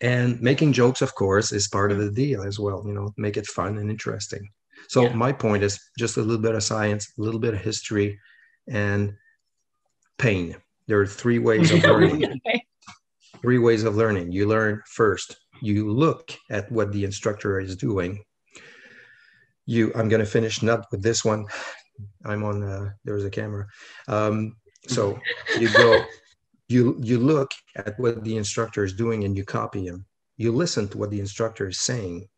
and making jokes, of course, is part of the deal as well. You know, make it fun and interesting. So yeah. my point is just a little bit of science, a little bit of history, and pain. There are three ways of *laughs* learning. Three ways of learning. You learn first. You look at what the instructor is doing. You, I'm going to finish not with this one. I'm on. Uh, there's a camera. Um, so *laughs* you go you you look at what the instructor is doing and you copy him you listen to what the instructor is saying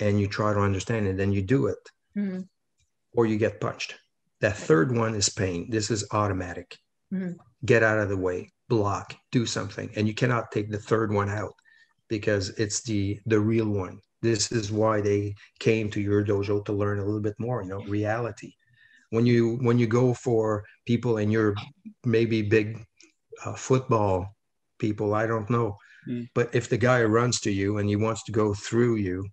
and you try to understand it and you do it mm-hmm. or you get punched that third one is pain this is automatic mm-hmm. Get out of the way block do something and you cannot take the third one out because it's the the real one this is why they came to your dojo to learn a little bit more you know reality when you when you go for people and you're maybe big uh, football people. I don't know. Mm. But if the guy runs to you and he wants to go through you,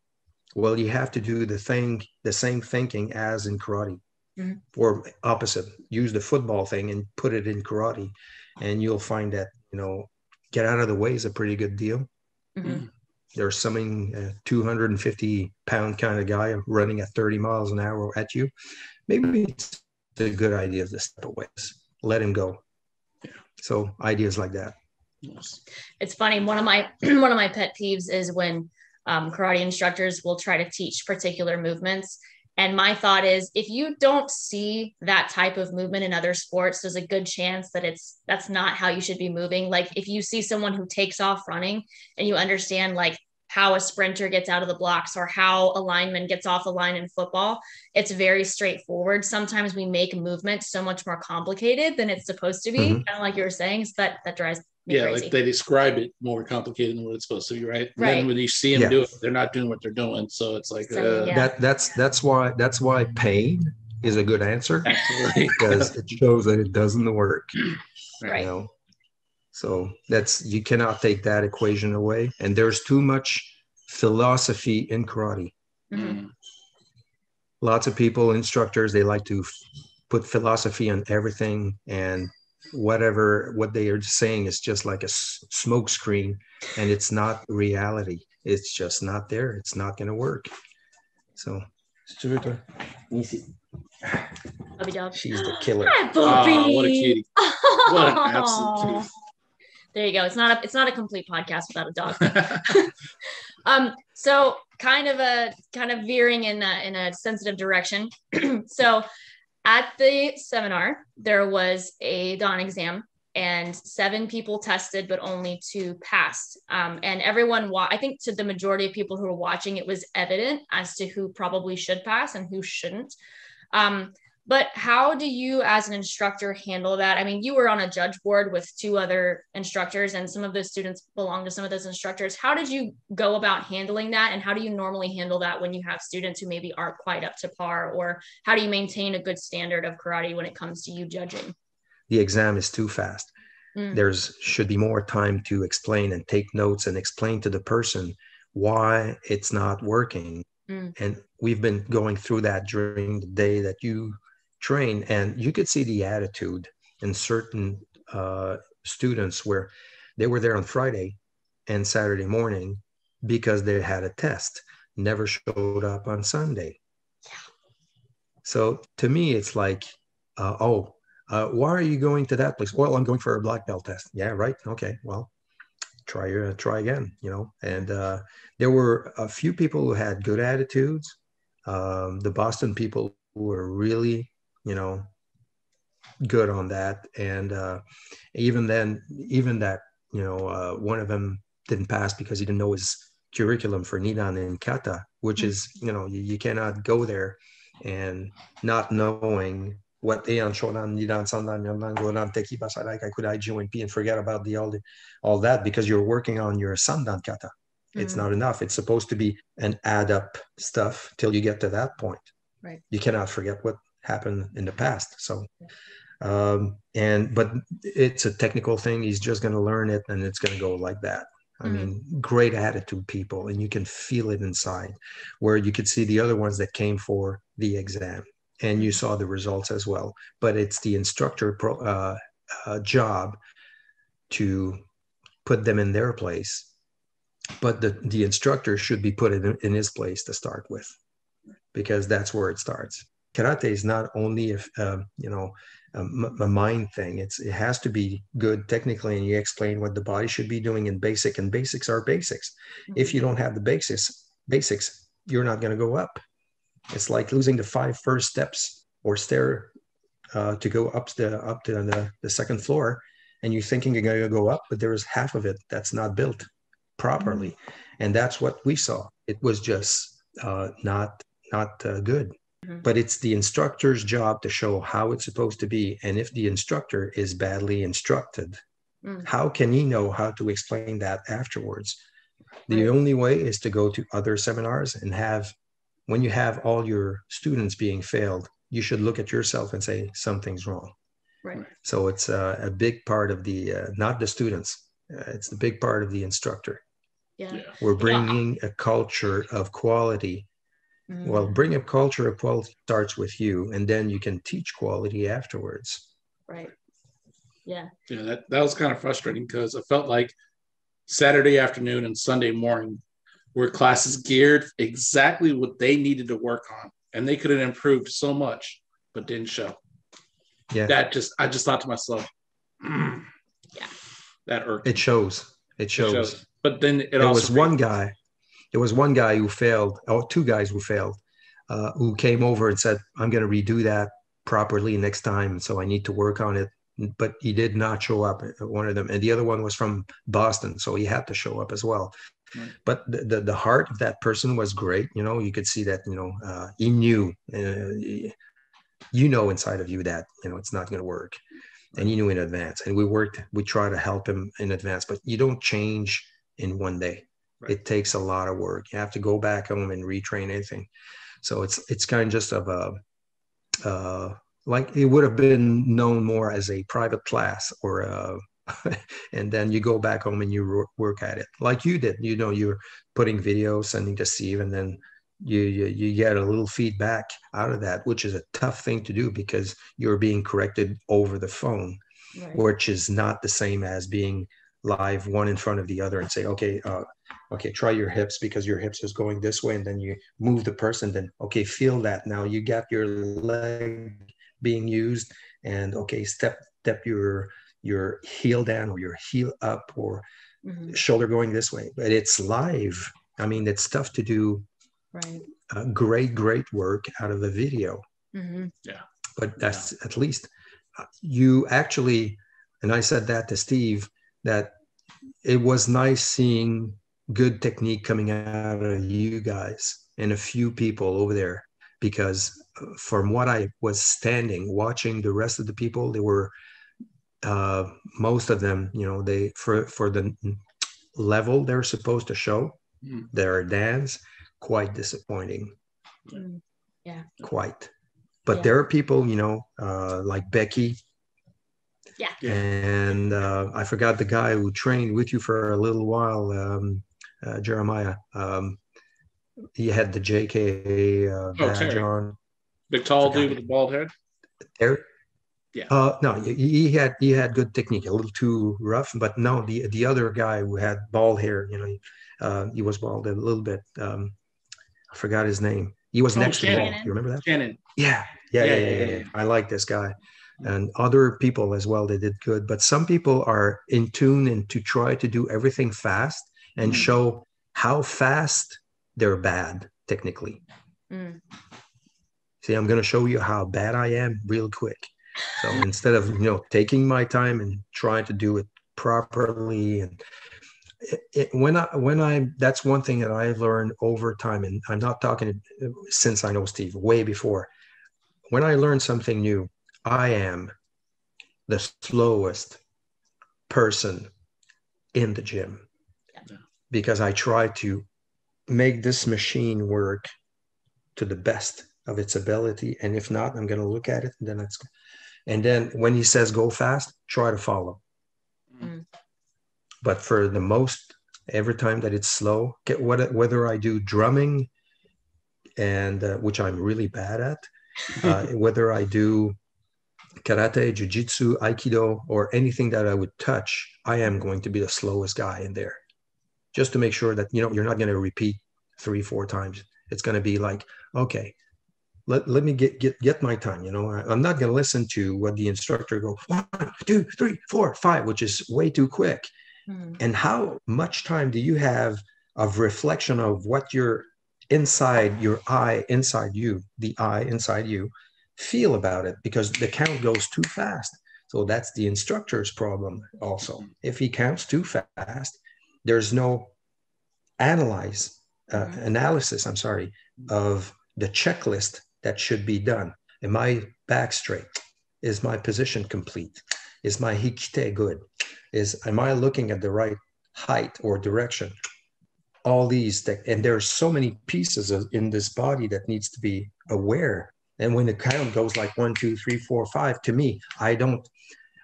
well, you have to do the thing, the same thinking as in karate, mm-hmm. or opposite. Use the football thing and put it in karate, and you'll find that you know, get out of the way is a pretty good deal. Mm-hmm. There's something a 250 pound kind of guy running at 30 miles an hour at you. Maybe it's a good idea to step away. Let him go. So ideas like that. Yes. It's funny. One of my *clears throat* one of my pet peeves is when um, karate instructors will try to teach particular movements. And my thought is, if you don't see that type of movement in other sports, there's a good chance that it's that's not how you should be moving. Like if you see someone who takes off running and you understand like how a sprinter gets out of the blocks or how a lineman gets off the line in football. It's very straightforward. Sometimes we make movement so much more complicated than it's supposed to be, mm-hmm. kind of like you were saying. So that that drives yeah, crazy. like they describe it more complicated than what it's supposed to be, right? And right. then when you see them yeah. do it, they're not doing what they're doing. So it's like uh, yeah. that. That's that's why that's why pain is a good answer *laughs* because it shows that it doesn't work. Right. You know? So that's you cannot take that equation away. And there's too much philosophy in karate. Mm-hmm. Lots of people, instructors, they like to f- put philosophy on everything and whatever what they are saying is just like a s- smoke screen and it's not reality. It's just not there. It's not going to work. So she's the killer. Hi, oh, what a cutie. What an absolute *laughs* cutie. There you go. It's not a it's not a complete podcast without a dog. *laughs* *laughs* um, so kind of a kind of veering in a, in a sensitive direction. *clears throat* so at the seminar, there was a Dan exam and seven people tested, but only two passed. Um, and everyone, wa- I think to the majority of people who were watching, it was evident as to who probably should pass and who shouldn't. Um, but how do you, as an instructor, handle that? I mean, you were on a judge board with two other instructors, and some of those students belong to some of those instructors. How did you go about handling that? And how do you normally handle that when you have students who maybe aren't quite up to par? Or how do you maintain a good standard of karate when it comes to you judging? The exam is too fast. Mm. There's should be more time to explain and take notes and explain to the person why it's not working. Mm. And we've been going through that during the day that you train and you could see the attitude in certain uh, students where they were there on friday and saturday morning because they had a test never showed up on sunday. So to me it's like uh, oh uh, why are you going to that place? Well i'm going for a black belt test. Yeah right. Okay well try uh, try again you know? And uh, there were a few people who had good attitudes. Um, the boston people were really you know, good on that. And uh, even then, even that, you know, uh, one of them didn't pass because he didn't know his curriculum for Nidan and Kata, which mm-hmm. is, you know, you, you cannot go there and not knowing what Heian Shodan Nidan Sandan Yondan Godan Tekki Basarai Kanku Dai P and forget about the all the, all that because you're working on your Sandan kata. It's mm-hmm. not enough. It's supposed to be an add up stuff till you get to that point. Right. You cannot forget what happened in the past. So um, and but it's a technical thing. He's just gonna learn it and it's gonna go like that. I mm-hmm. mean, great attitude people, and you can feel it inside. Where you could see the other ones that came for the exam, and you saw the results as well. But it's the instructor pro, uh, uh, job to put them in their place. But the, the instructor should be put in, in his place to start with, because that's where it starts. Karate is not only if uh, you know a, mind thing. It's it has to be good technically, and you explain what the body should be doing in basic, and basics are basics. Mm-hmm. If you don't have the basics, basics, you're not going to go up. It's like losing the five first steps or stair uh, to go up the up to the, the second floor, and you're thinking you're going to go up, but there is half of it that's not built properly, mm-hmm. and that's what we saw. It was just uh, not not uh, good. Mm-hmm. But it's the instructor's job to show how it's supposed to be. And if the instructor is badly instructed, mm. how can he know how to explain that afterwards? The right. only way is to go to other seminars and have, when you have all your students being failed, you should look at yourself and say, something's wrong. Right. So it's uh, a big part of the, uh, not the students, uh, it's the big part of the instructor. Yeah. We're bringing yeah. a culture of quality Mm. Well, bring up culture of quality starts with you, and then you can teach quality afterwards. Right. Yeah. Yeah, that, that was kind of frustrating because I felt like Saturday afternoon and Sunday morning were classes geared exactly what they needed to work on. And they could have improved so much, but didn't show. Yeah. That just I just thought to myself, mm, yeah. That irked. It shows. It shows. It shows. But then it there was one guy there was one guy who failed, or two guys who failed, uh, who came over and said, "I'm going to redo that properly next time, so I need to work on it." But he did not show up. Uh, one of them, and the other one was from Boston, so he had to show up as well. Right. But the, the, the heart of that person was great. You know, you could see that. You know, uh, he knew. Uh, you know inside of you that you know it's not going to work and he knew in advance and we worked we try to help him in advance but you don't change in one day Right. It takes a lot of work. You have to go back home and retrain anything. So it's it's kind of just of a uh, like it would have been known more as a private class or a, *laughs* and then you go back home and you work at it like you did. You know, you're putting videos, sending to Steve, and then you, you you get a little feedback out of that, which is a tough thing to do because you're being corrected over the phone, right. which is not the same as being live one in front of the other and say, okay, uh, okay, try your hips because your hips is going this way, and then you move the person. Then okay, feel that now. You got your leg being used, and okay, step step your your heel down or your heel up or mm-hmm. shoulder going this way. But it's live. I mean, it's tough to do. Right. Uh, great, great work out of a video. Mm-hmm. Yeah. But that's yeah. at least uh, you actually, and I said that to Steve that it was nice seeing good technique coming out of you guys and a few people over there because uh, from what I was standing watching the rest of the people, they were uh, most of them, you know, they for for the level they're supposed to show mm. their dance, quite disappointing. Mm. Yeah, quite. But yeah. there are people, you know, uh, like Becky, yeah. And uh, I forgot the guy who trained with you for a little while, um, uh, Jeremiah. Um, he had the JK uh, oh, badge on. Big tall dude with the bald head. There. Yeah. Uh, no, he had he had good technique. A little too rough, but no, the the other guy who had bald hair, you know, uh, he was bald a little bit. Um, I forgot his name. He was oh, next Shannon. to bald. You remember that? Shannon. Yeah. Yeah, yeah, yeah, yeah, yeah. I like this guy and other people as well they did good but some people are in tune and to try to do everything fast and mm. show how fast they're bad technically mm. see i'm going to show you how bad i am real quick so *laughs* instead of you know taking my time and trying to do it properly and it, it, when I when I that's one thing that I've learned over time, and I'm not talking since I know Steve, way before. When I learn something new, I am the slowest person in the gym yeah. because I try to make this machine work to the best of its ability. And if not, I'm going to look at it and then it's, and then when he says go fast, try to follow. Mm. But for the most, every time that it's slow, get what, whether I do drumming and uh, which I'm really bad at, uh, *laughs* whether I do karate, jujitsu, aikido, or anything that I would touch, I am going to be the slowest guy in there, just to make sure that you know you're not going to repeat three, four times. It's going to be like, okay, let, let me get get get my time. You know, I, am not going to listen to what the instructor go one, two, three, four, five, which is way too quick. Mm-hmm. And how much time do you have of reflection of what you're inside your eye, inside you, the eye inside you, feel about it because the count goes too fast. So that's the instructor's problem also. If he counts too fast, there's no analyze uh, mm-hmm. analysis, I'm sorry, of the checklist that should be done. Am I back straight? Is my position complete? Is my hikite good? Is am I looking at the right height or direction? All these and there are so many pieces of, in this body that needs to be aware and when the count goes like one, two, three, four, five, to me, I don't,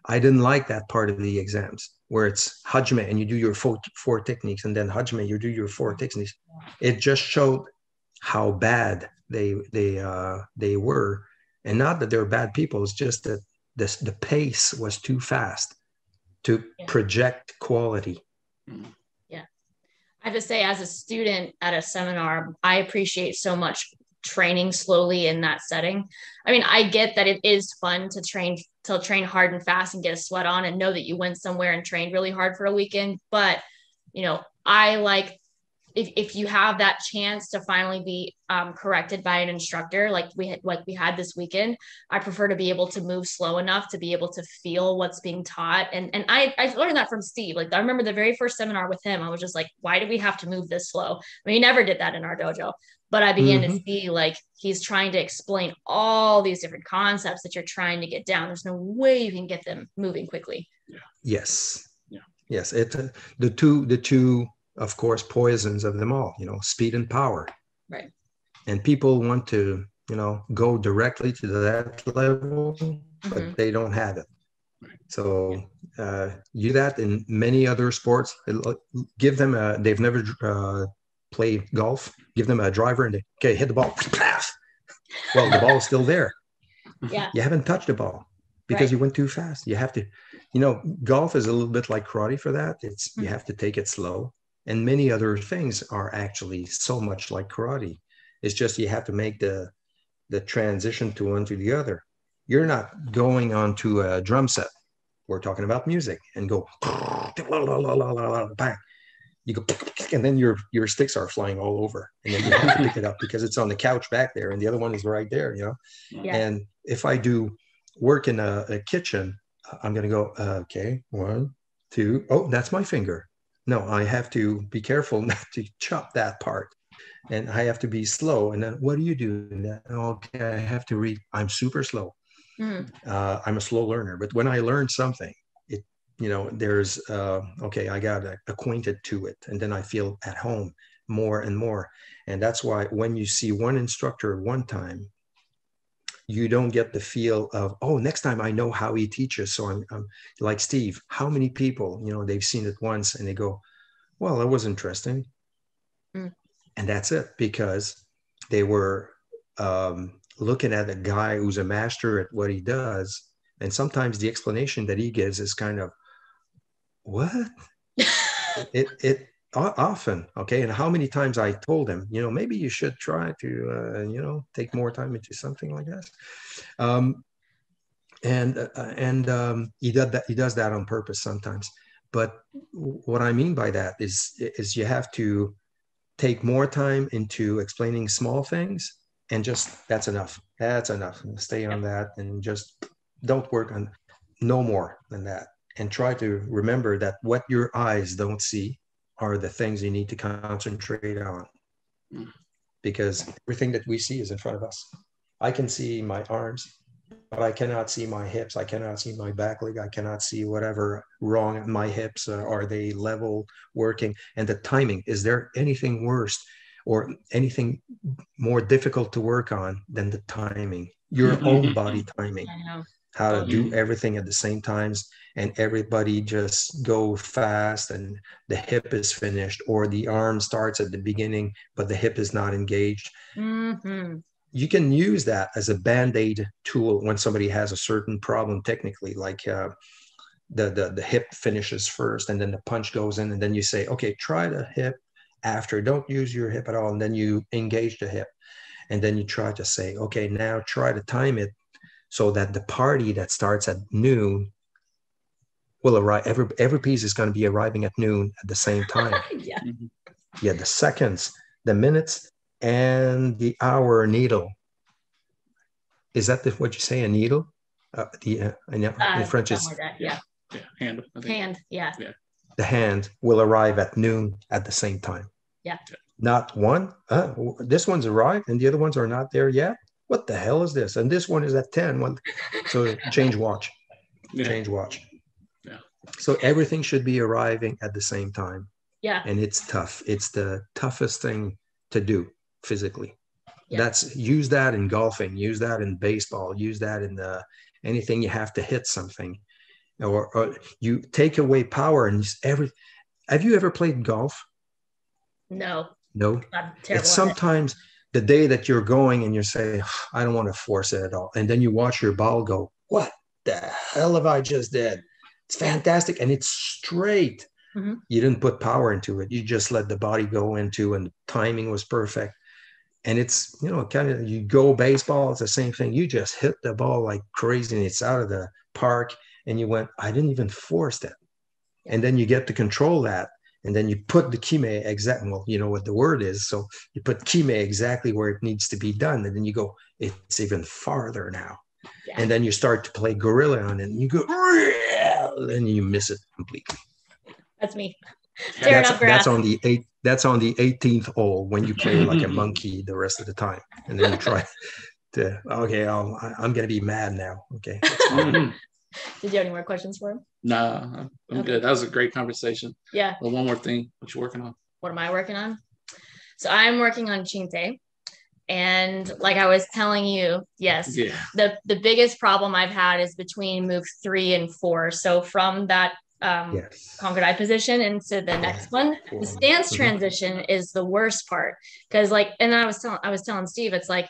I didn't like that part of the exams where it's hajime and you do your four, four techniques and then hajime, you do your four techniques. It just showed how bad they they uh, they were, and not that they're bad people. It's just that this the pace was too fast to yeah. project quality. Yeah, I have to say, as a student at a seminar, I appreciate so much training slowly in that setting. I mean, I get that it is fun to train to train hard and fast and get a sweat on and know that you went somewhere and trained really hard for a weekend, but you know, I like if, if you have that chance to finally be um, corrected by an instructor like we had like we had this weekend i prefer to be able to move slow enough to be able to feel what's being taught. And and i i learned that from steve. Like i remember the very first seminar with him i was just like why do we have to move this slow? I mean, he never did that in our dojo but i began mm-hmm. to see like he's trying to explain all these different concepts that you're trying to get down. There's no way you can get them moving quickly. Yeah. yes. Yeah. Yes it uh, the two the two of course, poisons of them all, you know, speed and power. Right. And people want to, you know, go directly to that level, mm-hmm. but they don't have it. So uh, you that in many other sports, give them a, they've never uh, played golf, give them a driver and they, okay, hit the ball. well, the ball is still there. Yeah. You haven't touched the ball because right. you went too fast. You have to, you know, golf is a little bit like karate for that. It's, mm-hmm. you have to take it slow and many other things are actually so much like karate. It's just you have to make the the transition to one to the other. You're not going on to a drum set. We're talking about music and go bang. You go and then your your sticks are flying all over. And then you have to pick it up because it's on the couch back there and the other one is right there you know? Yeah. and if i do work in a, a kitchen i'm going to go uh, okay one two oh that's my finger no, I have to be careful *laughs* not to chop that part. And I have to be slow. And then what do you do? Okay, I have to read. I'm super slow. Mm. Uh, I'm a slow learner. But when I learn something, it, you know, there's, uh, okay, I got acquainted to it. And then I feel at home more and more. And that's why when you see one instructor one time, you don't get the feel of oh next time i know how he teaches. So i'm, I'm like steve how many people you know they've seen it once and they go well that was interesting. Mm. and that's it because they were um, looking at a guy who's a master at what he does and sometimes the explanation that he gives is kind of what? *laughs* It it often okay? And how many times i told him you know maybe you should try to uh, you know take more time into something like that. Um, and uh, and um, he does that he does that on purpose sometimes. But what i mean by that is is you have to take more time into explaining small things and just that's enough. That's enough. Stay on that and just don't work on no more than that. And try to remember that what your eyes don't see are the things you need to concentrate on because everything that we see is in front of us. I can see my arms, but I cannot see my hips. I cannot see my back leg. I cannot see whatever wrong. My hips uh, are they level working? And the timing is there anything worse or anything more difficult to work on than the timing? Your *laughs* own body timing. How to do everything at the same times, and everybody just go fast, and the hip is finished, or the arm starts at the beginning, but the hip is not engaged. Mm-hmm. You can use that as a band-aid tool when somebody has a certain problem technically like uh, the, the the hip finishes first and then the punch goes in and then you say okay try the hip after. Don't use your hip at all. And then you engage the hip and then you try to say okay now try to time it so that the party that starts at noon will arrive every every piece is going to be arriving at noon at the same *laughs* time yeah yeah the seconds the minutes and the hour needle. Is that the, what you say, a needle? Uh, the uh, in, uh, French is like yeah. yeah, hand. Hand, yeah. yeah. The hand will arrive at noon at the same time. Yeah. Not one. Uh, this one's arrived and the other ones are not there yet. What the hell is this? And this one is at 10. One, so *laughs* change watch. Yeah. Change watch. Yeah. So everything should be arriving at the same time. Yeah. And it's tough. It's the toughest thing to do physically. Yeah. That's use that in golfing, use that in baseball, use that in the, anything you have to hit something, or, or you take away power and every. Have you ever played golf? No. No. It's sometimes the day that you're going and you're saying, I don't want to force it at all, and then you watch your ball go. What the hell have I just did? It's fantastic and it's straight. Mm-hmm. You didn't put power into it. You just let the body go into, and the timing was perfect and it's you know kind of you go baseball it's the same thing you just hit the ball like crazy and it's out of the park and you went i didn't even force that and then you get to control that and then you put the kime exactly well you know what the word is so you put kime exactly where it needs to be done and then you go it's even farther now yeah. and then you start to play gorilla on it and you go and you miss it completely that's me that's, that's, on the eight. That's on the 18th hole when you play like a *laughs* monkey the rest of the time, and then you try to. Okay, i am going to be mad now. Okay. *laughs* Did you have any more questions for him? No, I'm okay. good. That was a great conversation. Yeah. Well, one more thing. What you working on? What am I working on? So I'm working on Chinte. And like I was telling you, yes, yeah. the the biggest problem I've had is between move three and four. So from that um, yes. conquered eye position into the next one. The stance mm-hmm. transition is the worst part because, like, and I was telling I was telling Steve, it's like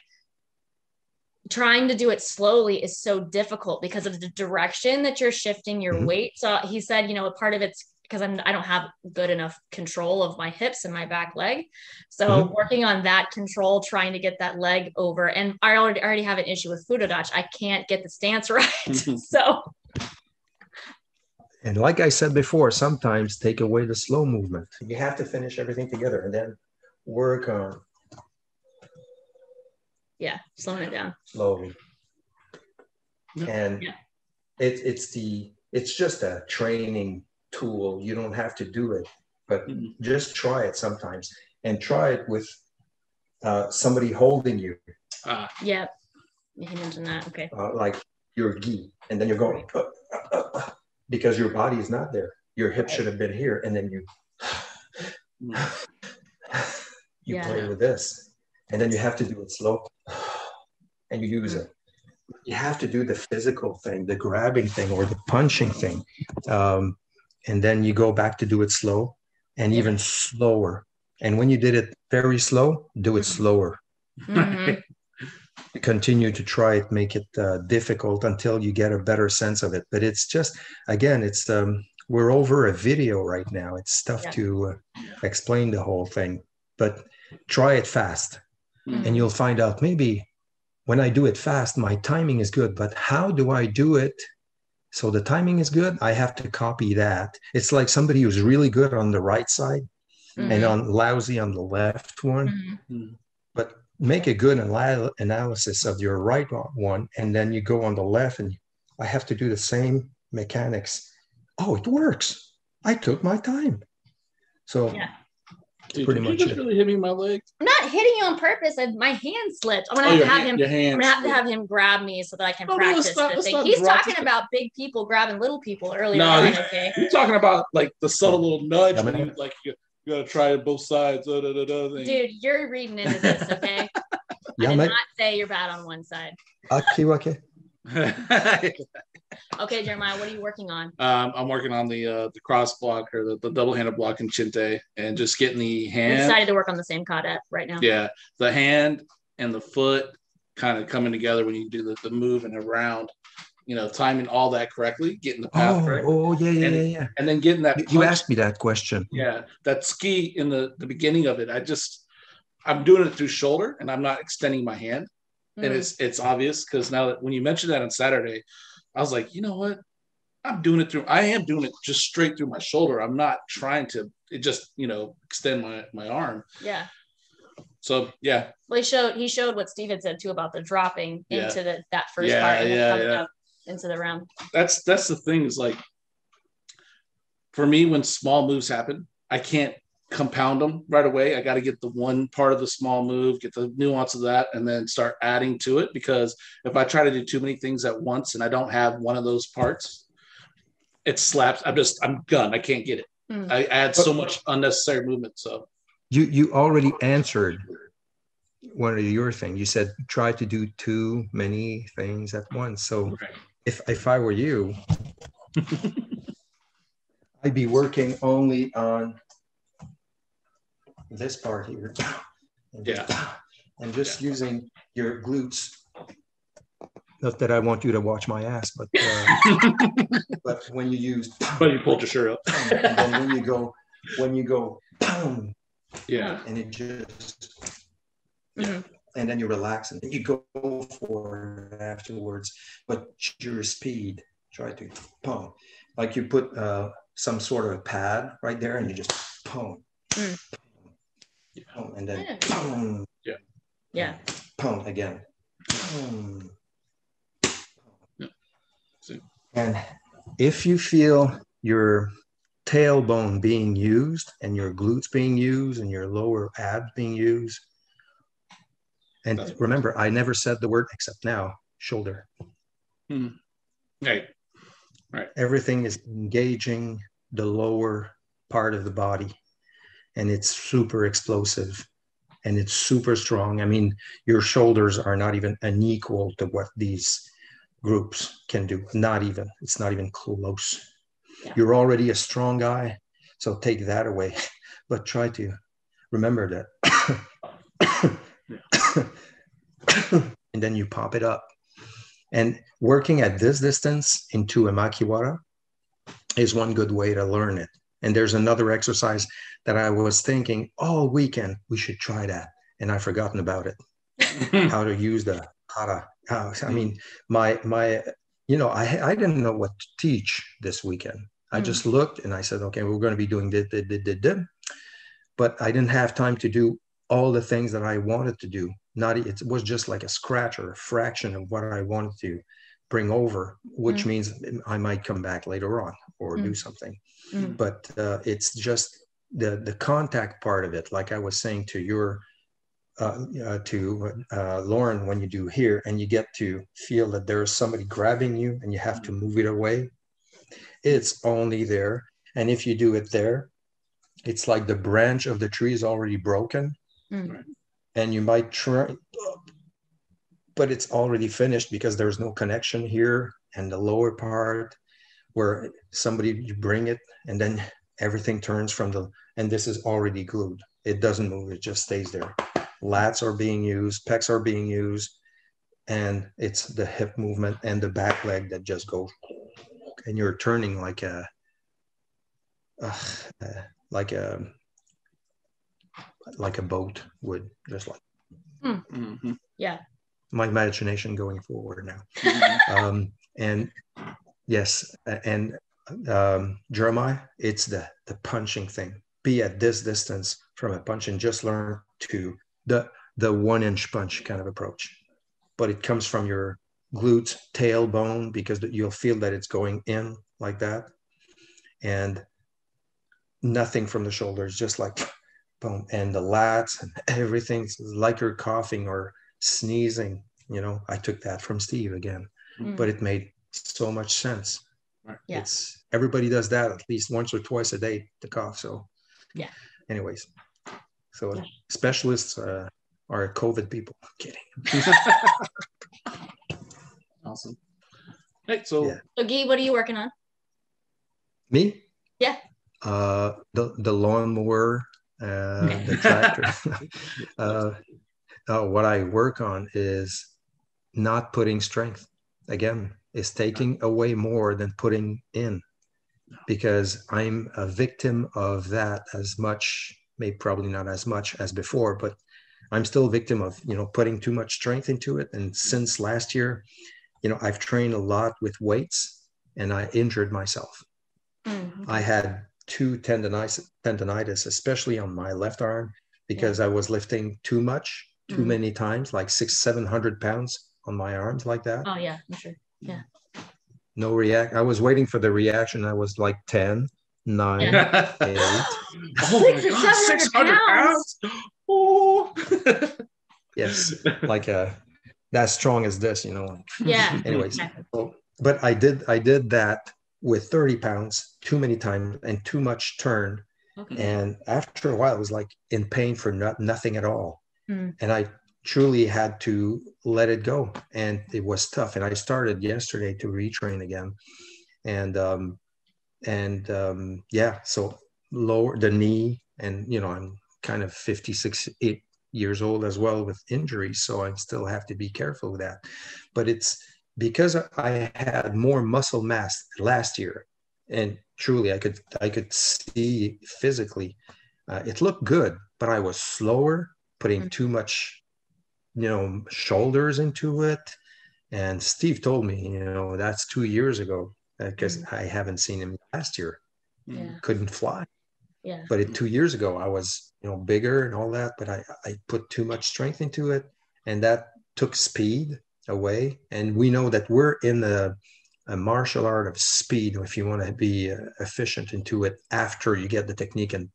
trying to do it slowly is so difficult because of the direction that you're shifting your mm-hmm. weight. So he said, you know, a part of it's because I'm I don't have good enough control of my hips and my back leg. So mm-hmm. working on that control, trying to get that leg over, and I already already have an issue with fudodachi. I can't get the stance *laughs* right. so and like I said before, sometimes take away the slow movement. You have to finish everything together and then work on. Yeah, slowing it down. Slowly. And yeah. it, it's the it's just a training tool. You don't have to do it, but mm-hmm. just try it sometimes and try it with uh, somebody holding you. Uh, yeah, you mentioned that. Okay. Uh, like your gi, and then you're going. Uh, uh, uh because your body is not there. Your hip should have been here, and then you *laughs* you yeah. play with this, and then you have to do it slow, and you use it. You have to do the physical thing, the grabbing thing, or the punching thing, um, and then you go back to do it slow, and even slower. And when you did it very slow, do it slower. Mm-hmm *laughs* continue to try it make it uh, difficult until you get a better sense of it but it's just again it's um, we're over a video right now it's tough yeah. to uh, explain the whole thing but try it fast mm-hmm. and you'll find out maybe when i do it fast my timing is good but how do i do it so the timing is good i have to copy that it's like somebody who's really good on the right side mm-hmm. and on lousy on the left one mm-hmm. but make a good analysis of your right one, and then you go on the left, and I have to do the same mechanics. Oh, it works. I took my time. So, yeah. Dude, pretty much it. really hit me in my leg. I'm not hitting you on purpose. I, my hand slipped. I'm gonna oh, have to have hand, him. I'm gonna have to have him grab me so that I can oh, practice no, the thing. He's talking about big people grabbing little people earlier. No, on, okay. You're talking about like the subtle little nudge, yeah, you, like you, you, gotta try it both sides. Da, da, da, Dude, you're reading into this, *laughs* okay? yeah, I did not say you're bad on one side. Okay, okay. *laughs* okay, Jeremiah, what are you working on? Um, I'm working on the uh, the cross block or the, the double handed block in Chinte and just getting the hand. We decided to work on the same kata right now. Yeah, the hand and the foot kind of coming together when you do the, the move and around. You know, timing all that correctly, getting the path oh, right. Oh, yeah, yeah, and, yeah, yeah. And then getting that. Punch. You asked me that question. Yeah, that tsuki in the the beginning of it. I just I'm doing it through shoulder and I'm not extending my hand. Mm. And it's it's obvious because now that when you mentioned that on Saturday, I was like, you know what? I'm doing it through. I am doing it just straight through my shoulder. I'm not trying to it just you know extend my my arm. Yeah. So yeah. Well, he showed he showed what Steven said too about the dropping yeah. into the that first yeah, part and yeah, coming yeah. up into the round. That's that's the thing is like for me when small moves happen, I can't compound them right away. I got to get the one part of the small move, get the nuance of that, and then start adding to it. Because if I try to do too many things at once and I don't have one of those parts, it slaps. I'm just, I'm done. I can't get it. Mm. I add so much unnecessary movement. So you you already answered one of your things. You said try to do too many things at once. So right. if if I were you. *laughs* I'd be working only on this part here. *laughs* And just, yeah. *laughs* And just yeah. using your glutes. Not that I want you to watch my ass, but uh, *laughs* but when you use but you pulled your shirt up. and then when you go when you go boom, yeah and it just mm-hmm. and then you relax and you go for it afterwards but your speed try to pump like you put uh, some sort of a pad right there and you just pump mm and then yeah. Boom, yeah. Yeah. Boom again. Boom. Yeah. And if you feel your tailbone being used and your glutes being used and your lower abs being used, and That's remember, I never said the word except now shoulder. Hmm. Right. Right. Everything is engaging the lower part of the body and it's super explosive and it's super strong. I mean, your shoulders are not even unequal to what these groups can do. Not even. It's not even close. Yeah. You're already a strong guy, so take that away. *laughs* But try to remember that. *coughs* and then you pop it up. And working at this distance into a makiwara is one good way to learn it. And there's another exercise that I was thinking all weekend we should try that, and I've forgotten about it. *laughs* how to use the hara. How, I mean, my my, you know, I I didn't know what to teach this weekend. I mm. just looked and I said, okay, we're going to be doing this, this, this, this, but I didn't have time to do all the things that I wanted to do. Not it was just like a scratch or a fraction of what I wanted to bring over, which mm. means I might come back later on or mm. do something. Mm. But uh, it's just the the contact part of it, like I was saying to your uh, uh, to uh, Lauren when you do here, and you get to feel that there is somebody grabbing you, and you have to move it away. It's only there, and if you do it there, it's like the branch of the tree is already broken, mm. and you might try, but it's already finished because there's no connection here and the lower part where somebody you bring it and then everything turns from the and this is already glued it doesn't move it just stays there lats are being used pecs are being used and it's the hip movement and the back leg that just goes and you're turning like a uh, uh, like a like a boat would just like hmm. mm-hmm. yeah my imagination going forward now mm-hmm. um, and Yes, and um, Jeremiah, it's the the punching thing. Be at this distance from a punch and just learn to the the one inch punch kind of approach. But it comes from your glutes, tailbone, because you'll feel that it's going in like that, and nothing from the shoulders, just like boom, and the lats and *laughs* everything, like you're coughing or sneezing. You know, I took that from Steve again, mm-hmm. but it made so much sense. Yeah. It's everybody does that at least once or twice a day to cough. So yeah. Anyways, so yeah. specialists uh, are COVID people. I'm kidding. *laughs* awesome. Hey, so yeah. so Guy, what are you working on? Me? Yeah. Uh, the the lawnmower, uh, the tractor. *laughs* *laughs* uh, uh, what I work on is not putting strength. Again, is taking away more than putting in, because I'm a victim of that as much, maybe probably not as much as before, but I'm still a victim of you know putting too much strength into it. And since last year, you know, I've trained a lot with weights, and I injured myself. Mm-hmm. I had two tendonitis, tendonitis, especially on my left arm, because yeah. I was lifting too much, too mm-hmm. many times, like six, seven hundred pounds on my arms, like that. Oh yeah, I'm sure. Yeah. No react. I was waiting for the reaction. I was like 10, 9, yeah. 8. *laughs* oh my God, 600 pounds. *gasps* Oh. *laughs* yes. Like uh, that strong as this, you know. Yeah. Anyways. So, but I did, I did that with 30 pounds too many times and too much turn. Okay. And after a while, it was like in pain for not, nothing at all. Mm. And I truly had to let it go. And it was tough. And I started yesterday to retrain again. And, um, and um, yeah, so lower the knee. And, you know, I'm kind of 56, eight years old as well with injuries. So I still have to be careful with that. But it's, because I had more muscle mass last year, and truly I could I could see physically, uh, it looked good, but I was slower, putting mm-hmm. too much, you know, shoulders into it. And Steve told me, you know, that's two years ago because mm-hmm. I haven't seen him last year. Yeah. Couldn't fly. Yeah. But it, two years ago, I was, you know, bigger and all that, but I, I put too much strength into it. And that took speed away. And we know that we're in the a martial art of speed if you want to be uh, efficient into it after you get the technique and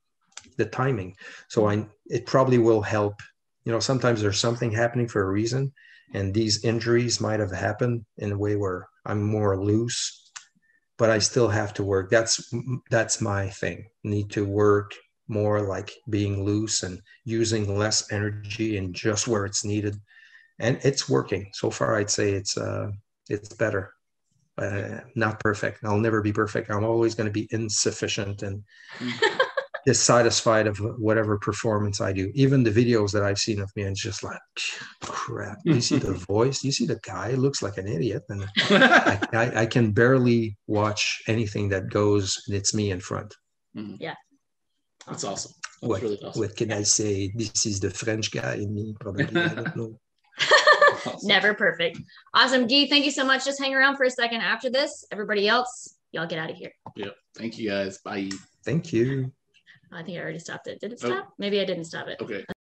the timing. So I, it probably will help. You know, sometimes there's something happening for a reason, and these injuries might have happened in a way where I'm more loose, but I still have to work. That's that's my thing. Need to work more like being loose and using less energy and just where it's needed and it's working so far. I'd say it's uh, it's better. Uh, not perfect. I'll never be perfect. I'm always going to be insufficient and *laughs* dissatisfied of whatever performance I do. Even the videos that I've seen of me, and just like crap. You see the *laughs* voice. You see the guy looks like an idiot, and I, *laughs* I, I, can barely watch anything that goes. And it's me in front. Mm-hmm. Yeah, that's awesome. That's what, really awesome. what can I say? This is the French guy in me. Probably I don't know. *laughs* Never perfect. Awesome. Guy, thank you so much. Just hang around for a second after this. Everybody else, y'all get out of here. Yep. Thank you guys. Bye. Thank you. I think I already stopped it. Did it oh. stop? Oh. Maybe I didn't stop it. Okay.